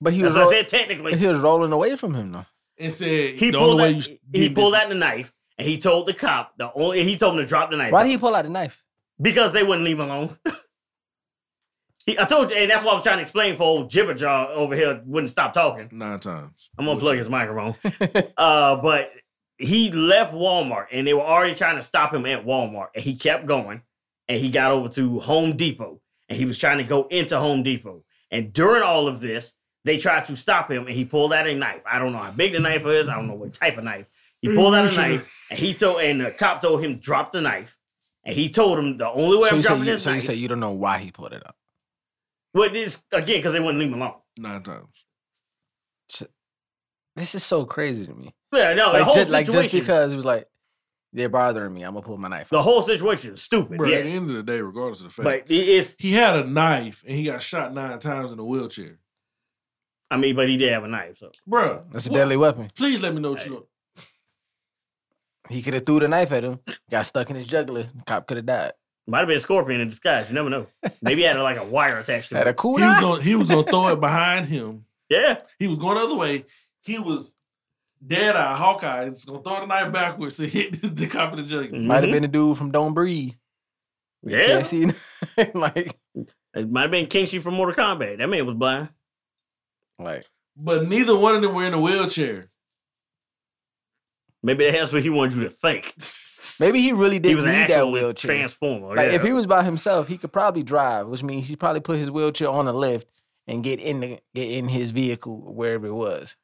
But he As was I said, technically. he was rolling away from him though. and said He the pulled only out. you He pulled out the knife and he told the cop the only. He told him to drop the knife. Why did he pull out the knife? Because they wouldn't leave him alone. he, I told you, and that's what I was trying to explain for old Jibberjaw over here wouldn't stop talking. nine times. I'm gonna Which- plug his microphone. uh, but he left Walmart and they were already trying to stop him at Walmart. And he kept going and he got over to Home Depot and he was trying to go into Home Depot. And during all of this, they tried to stop him and he pulled out a knife. I don't know how big the knife is. I don't know what type of knife. He pulled out a mm-hmm. knife and he told, and the cop told him drop the knife. And he told him the only way So I'm you, dropping you, this so you knife. say you don't know why he pulled it up. well, this again because they wouldn't leave him alone. Nine times. This is so crazy to me. Yeah, no, the Like whole just, like just because it was like they're bothering me, I'm gonna pull my knife. the out. whole situation is stupid. Bro, yes. at the end of the day, regardless of the fact, but it's he had a knife and he got shot nine times in a wheelchair. I mean, but he did have a knife, so Bro, That's a what- deadly weapon. Please let me know what you. He could have threw the knife at him, got stuck in his jugular. Cop could have died. might have been a scorpion in disguise. You never know. Maybe he had like a wire attached to Had a cool He was knife. gonna he was gonna throw it behind him. Yeah, He was going the other way. He was dead eye, Hawkeye. He's gonna throw the knife backwards to hit the, the cop in the jugular. Mm-hmm. Might have been the dude from Don't Breathe. Yeah, Can't see. like, it might have been Kenshi from Mortal Kombat. That man was blind. like But neither one of them were in a wheelchair. Maybe that's what he wanted you to think. maybe he really didn't was need that wheelchair. transformer. Like yeah. if he was by himself, he could probably drive, which means he probably put his wheelchair on a lift and get in the get in his vehicle wherever it was.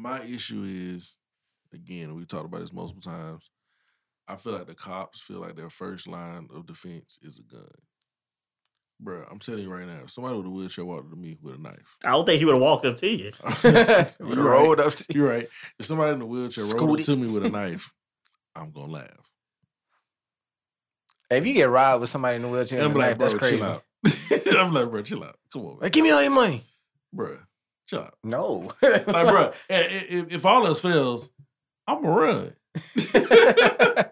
My issue is, again, we've talked about this multiple times. I feel like the cops feel like their first line of defense is a gun. Bro, I'm telling you right now, if somebody with a wheelchair walked up to me with a knife. I don't think he would have walked up to you. You're rolled right. up to- You're right. If somebody in a wheelchair rolled up to me with a knife, I'm gonna laugh. If you get robbed with somebody in a wheelchair I'm and a like, knife, bro, that's crazy. chill out. I'm like, bro, chill out. Come on, man. Like, give me all your money. bro, chill out. No. Like, bro, i- i- if, if all else fails, I'm gonna run.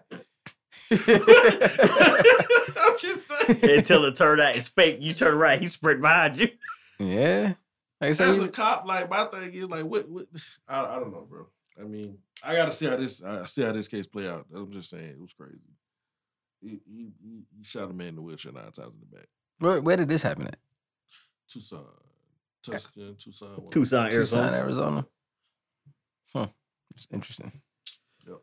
I'm just saying. Until it turned out it's fake. You turn right, he sprint behind you. yeah. Like I As said, a cop, like my thing is like, what? what I, I don't know, bro. I mean, I got to see how this, I see how this case play out. I'm just saying, it was crazy. He, he, he- he shot a man in the wheelchair nine times in the back. where, where did this happen at? Tucson, Tucson, Tucson, one of Tucson, Tucson, Arizona. Arizona. Huh. It's interesting. them.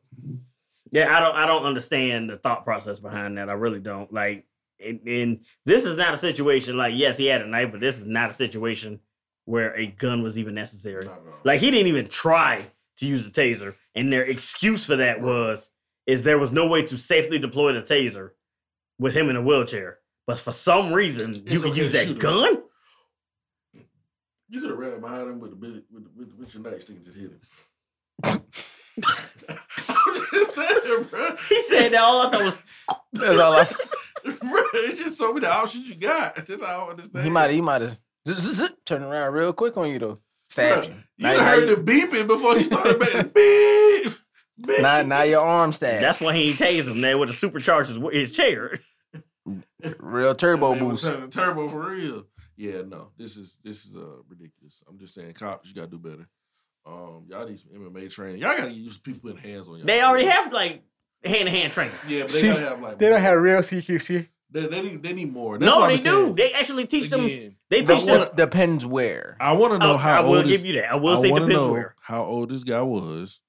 Yeah, I don't I don't understand the thought process behind that. I really don't. Like and, and this is not a situation like yes, he had a knife, but this is not a situation where a gun was even necessary. Not at all. Like he didn't even try to use the taser, and their excuse for that was is there was no way to safely deploy the taser with him in a wheelchair. But for some reason, you It's could okay use that shoot him. gun. You could have ran up behind him with the billet, with, with, with your nightstick and just hit him. I'm just saying, bro. He said that all I thought was That's all I. bro, it's just so many options you got. That's how I don't understand. He might. He might have turn around real quick on you though. Stab Bruh, you. You Now, now, heard you- the beeping before he started making beep. beep. now, now your arm stab. that's why he ain't tased him there with the supercharged his, his chair. real turbo They boost. turbo for real. Yeah, no, this is this is uh ridiculous. I'm just saying, cops, you gotta do better. Um, y'all need some MMA training. Y'all gotta use people in hands on y'all. They already have like hand to hand training. Yeah, but they See, gotta have like. They don't have real CQC. They, they need they need more. That's no, they do. saying. They actually teach them. They teach them. wanna- Depends where. I want to know Oh, how I will old give this, you that. I will I say wanna depends know where. how old this guy was,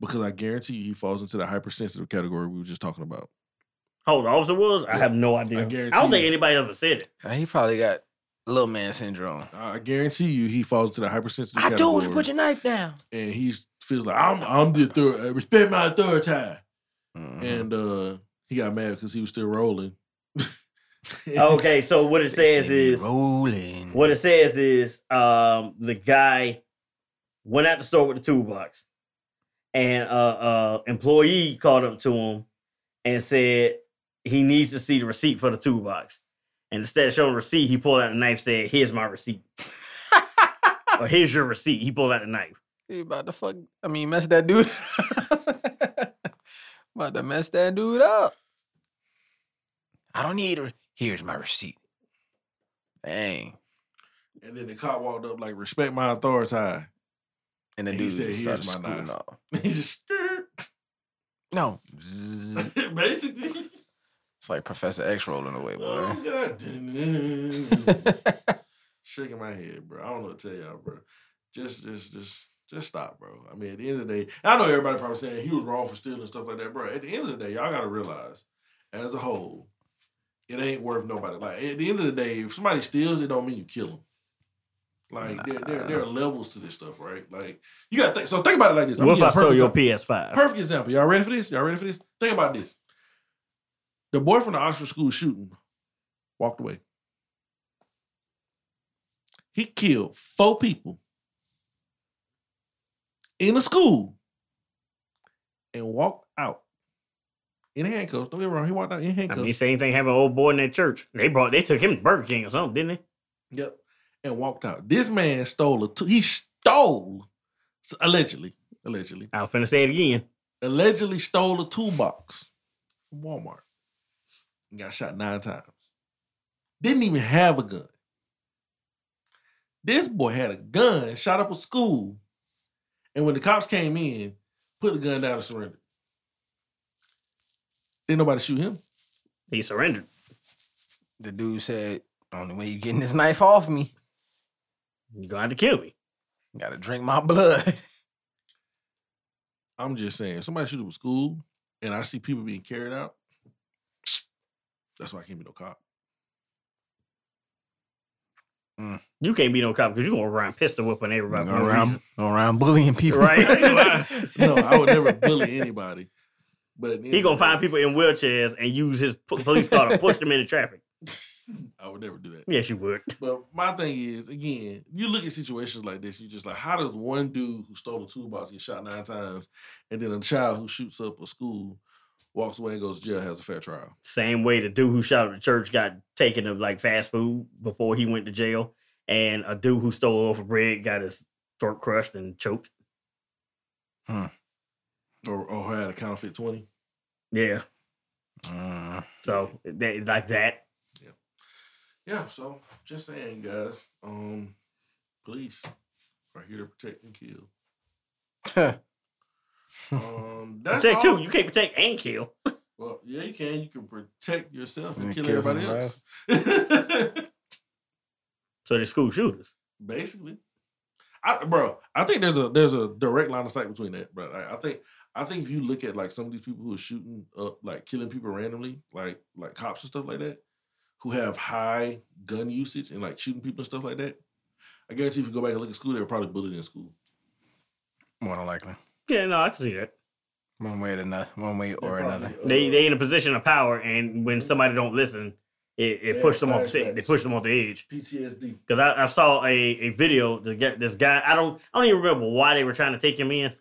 because I guarantee you he falls into the hypersensitive category we were just talking about. How old the officer was? I have no idea. I I, don't think anybody ever said it. Uh, He probably got little man syndrome. I guarantee you he falls into the hypersensitive I category. told you to put your knife down. and he feels like I'm I'm the authority. Respect my authority. Mhm. And uh he got mad because he was still rolling. Okay, so what it says say is rolling. what it says is um the guy went out the store with the toolbox, and uh uh employee called up to him and said he needs to see the receipt for the toolbox. And instead of showing the receipt, he pulled out a knife, said, "Here's my receipt." or here's your receipt. He pulled out the knife. He about to fuck. I mean, mess that dude. about to mess that dude up. I don't need her. Here's my receipt. Dang. and then the cop walked up like, respect my authority. And the And he dude said, just "Here's started my knife." off. he just No. Basically. It's like Professor X rolling away, Oh boy. god. Shaking my head, bro. I don't know what to tell y'all, bro. Just just just Just stop, bro. I mean, at the end of the day, I know everybody probably saying he was wrong for stealing stuff like that, bro. At the end of the day, y'all gotta realize, as a whole, it ain't worth nobody. Like at the end of the day, if somebody steals, it don't mean you kill them. Like there, there, there are levels to this stuff, right? Like you got to think. So think about it like this. I'm What if gonna I give you a stole your. PS5? Perfect example. Y'all ready for this? Y'all ready for this? Think about this. The boy from the Oxford school shooting walked away. He killed four people in a school and walked out in handcuffs. Don't get me wrong. He walked out in I handcuffs. mean, same thing happened to old boy in that church. They brought, they took him to Burger King or something, didn't they? Yep. And walked out. This man stole a two. He stole allegedly, allegedly, I was finna say it again. allegedly stole a toolbox from Walmart and got shot nine times. Didn't even have a gun. This boy had a gun, shot up a school, and when the cops came in, put the gun down and surrendered. Didn't nobody shoot him. He surrendered. The dude said, "Only way you getting this knife off me, You're gonna have to kill me. you gotta drink my blood." I'm just saying, somebody shoot up a school and I see people being carried out, that's why I can't be no cop. Mm. You can't be no cop because you're gonna run pistol whipping everybody. Go around, go around bullying people, Right. I ain't no, I would never bully anybody. But at He gonna find people in wheelchairs and use his police car to push them into traffic. I would never do that. Yes, you would. But my thing is, again, you look at situations like this, you just like, how does one dude who stole a toolbox get shot nine times, and then a child who shoots up a school walks away and goes to jail has a fair trial? Same way the dude who shot up the church got taken to like fast food before he went to jail, and a dude who stole a loaf of bread got his throat crushed and choked. Or or had a counterfeit twenty? Yeah, Mm. so they, like that. Yeah. So just saying, guys. Um, police are here to protect and kill. Um, that's Protect all. too. You can't protect and kill. Well, yeah, you can. You can protect yourself and And kill kill everybody else. So they're school shooters. Basically, I, bro, I think there's a there's a direct line of sight between that, bro. I, I think I think if you look at like some of these people who are shooting up, like killing people randomly, like like cops and stuff like that, who have high gun usage and like shooting people and stuff like that, I guarantee if you go back and look at school, they were probably bullied in school. More than likely, Yeah, no, I can see that. one way or another, one way or They're another. probably, They uh, they in a position of power, and when somebody don't listen, it, They it pushed them off. They flashbacks. push them off the edge. PTSD. Because I, I saw a, a video to get this guy. I don't I don't even remember why they were trying to take him in.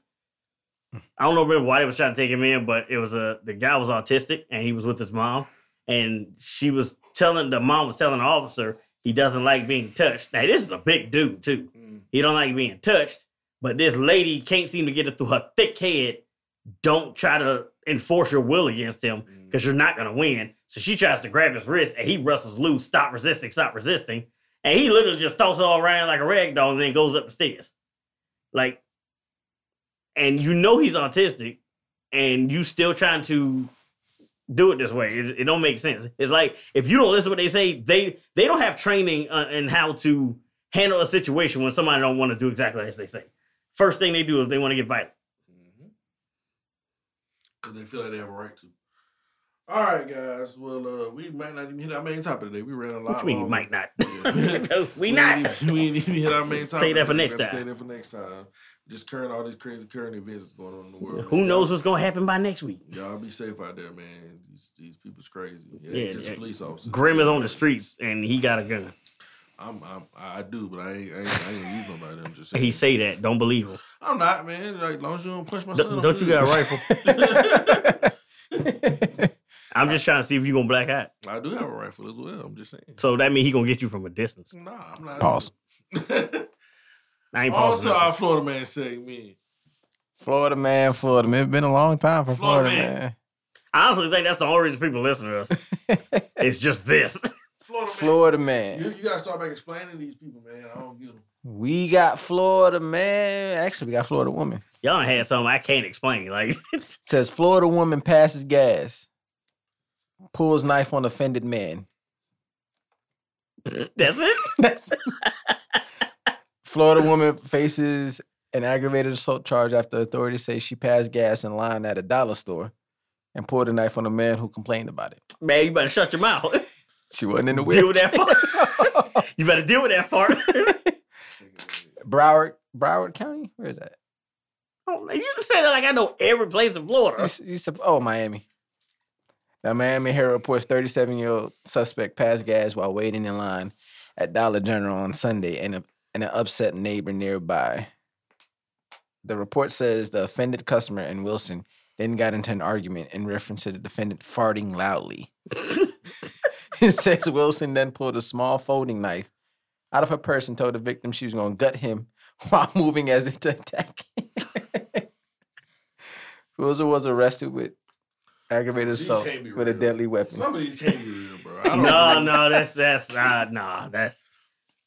I don't know remember why they was trying to take him in, but it was a the guy was autistic and he was with his mom, and she was telling the mom was telling the officer he doesn't like being touched. Now this is a big dude too. Mm. He don't like being touched, but this lady can't seem to get it through her thick head. Don't try to enforce your will against him Mm. because you're not gonna win. So she tries to grab his wrist and he wrestles loose. Stop resisting, stop resisting. And he literally just tosses all around like a rag doll and then goes up the stairs. Like, and you know he's autistic, and you still trying to do it this way. It, it don't make sense. It's like if you don't listen to what they say, they they don't have training uh, in how to handle a situation when somebody don't want to do exactly as they say. First thing they do is they want to get violent. Because they feel like they have a right to. All right, guys. Well, uh, we might not even hit our main topic today. We ran a lot. What you mean you might not? Yeah. we ain't not. even- we ain't even hit our main topic. Say that for next Gotta Say that for next time. Just current all these crazy current events that's going on in the world. Who man. knows what's gonna happen by next week? Y'all be safe out there, man. These these people's crazy. Yeah, Yeah, just yeah. police officers. Grim is on the streets and he got a gun. I'm, I'm I do, but I ain't I ain't, I ain't use nobody. I'm just saying. He say that. Don't believe him. I'm not, man. Like, as long as you don't punch my son. Don't, I'm you got a rifle? I'm just trying to see if you gonna black out. I do have a rifle as well. I'm just saying. So that means he gonna get you from a distance. Nah, I'm not. Pause. I ain't pausing. also, our nothing. Florida man segment. Florida man, Florida man. It's been a long time for Florida Florida, man. man. I honestly think that's the only reason people listen to us. It's just this. Florida man. Florida You, man. you gotta start back explaining these people, man. I don't get them. We got Florida man. Actually, we got Florida woman. Y'all done had something I can't explain. Like says Florida woman passes gas, pulls knife on offended man. that's it. That's it. Florida woman faces an aggravated assault charge after authorities say she passed gas in line at a dollar store and pulled a knife on a man who complained about it. Man, you better shut your mouth. She wasn't in the Deal with that wheelchair. you better deal with that part. Broward, Broward County. Where is that? Oh, you just say that like I know every place in Florida. you sup- oh, Miami. Now, Miami Herald reports 37 year old suspect passed gas while waiting in line at Dollar General on Sunday and, a, and an upset neighbor nearby. The report says the offended customer and Wilson then got into an argument in reference to the defendant farting loudly. it says Wilson then pulled a small folding knife out of her purse and told the victim she was going to gut him while moving as if to attack him. Wilson was arrested with aggravated assault can't with a deadly weapon. Some of these can't be real, bro. No, believe- no, that's that's uh, nah, that's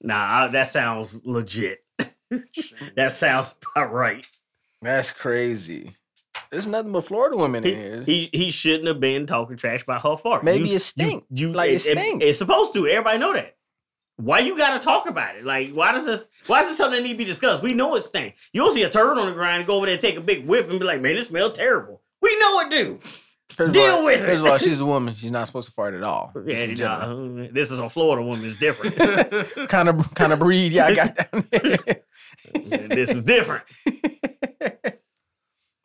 nah. That sounds legit. that sounds about right. That's crazy. There's nothing but Florida women in here. He, he he shouldn't have been talking trash about her fart. Maybe You- it stink. You, you Like, it it- stinks. it's supposed to. Everybody know that. Why you gotta talk about it? Like, why does this? Why is this something that need to be discussed? We know it stink. You don't see a turd on the ground and go over there and take a big whip and be like, "Man, it smells terrible." We know it do. First deal all, with it. First of all, she's a woman. She's not supposed to fart at all. Yeah, nah, uh, this is a Florida woman. It's different. kind of kind of breed y'all got down there. this is different.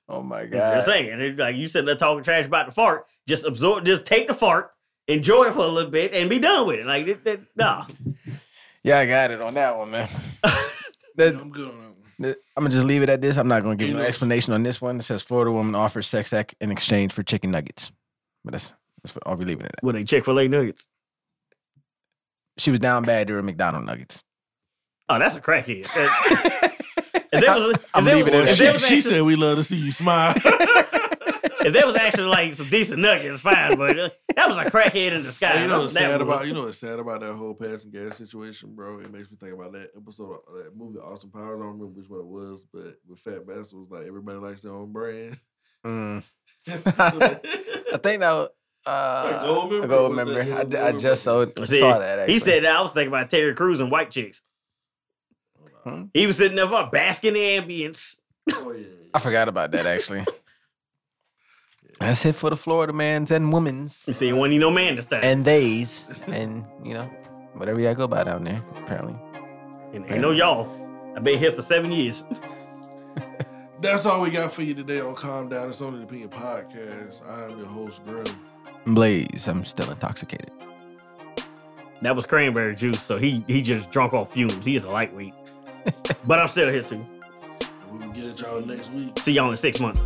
oh my god! I'm god. just saying, it's like you sitting there talking trash about the fart, just absorb, just take the fart, enjoy it for a little bit, and be done with it. Like, it, it, nah. Yeah, I got it on that one, man. Yeah, That- I'm good on that one. I'm gonna just leave it at this. I'm not gonna give You an explanation on this one. It says Florida woman offers sex act in exchange for chicken nuggets. But that's that's what I'll be leaving it at. With a Chick Fil A nuggets. She was down bad during McDonald nuggets. Oh, that's a crackhead. That- if there was, if I'm there leaving was, it if at She, there was she said we love to see you smile. if there was actually like some decent nuggets, fine. But that was a crackhead in disguise. Hey, you know what's that sad was. about you know what's sad about that whole passing gas situation, bro? It makes me think about that episode of that movie Austin Powers. I don't remember which one it was, but with Fat Bastard was like everybody likes their own brand. Mm. I think that was, uh, Goldmember a gold or was that member. yellow I, d- I gold just saw, member? See, saw that. Actually. He said that I was thinking about Terry Crews and white chicks. Hmm? He was sitting there for basking in the ambience. Oh yeah. I forgot about that actually. That's it for the Florida mans and women's You see, when you know man this time. and theys and you know whatever y'all go by down there. Apparently, And ain't no y'all. I've been here for seven years. That's all we got for you today on Calm Down. It's only the Opinion Podcast. I am your host, Grim. Blaze, I'm still intoxicated. That was cranberry juice, so he he just drunk off fumes. He is a lightweight. But I'm still here too. And we will get at y'all next week. See y'all in six months.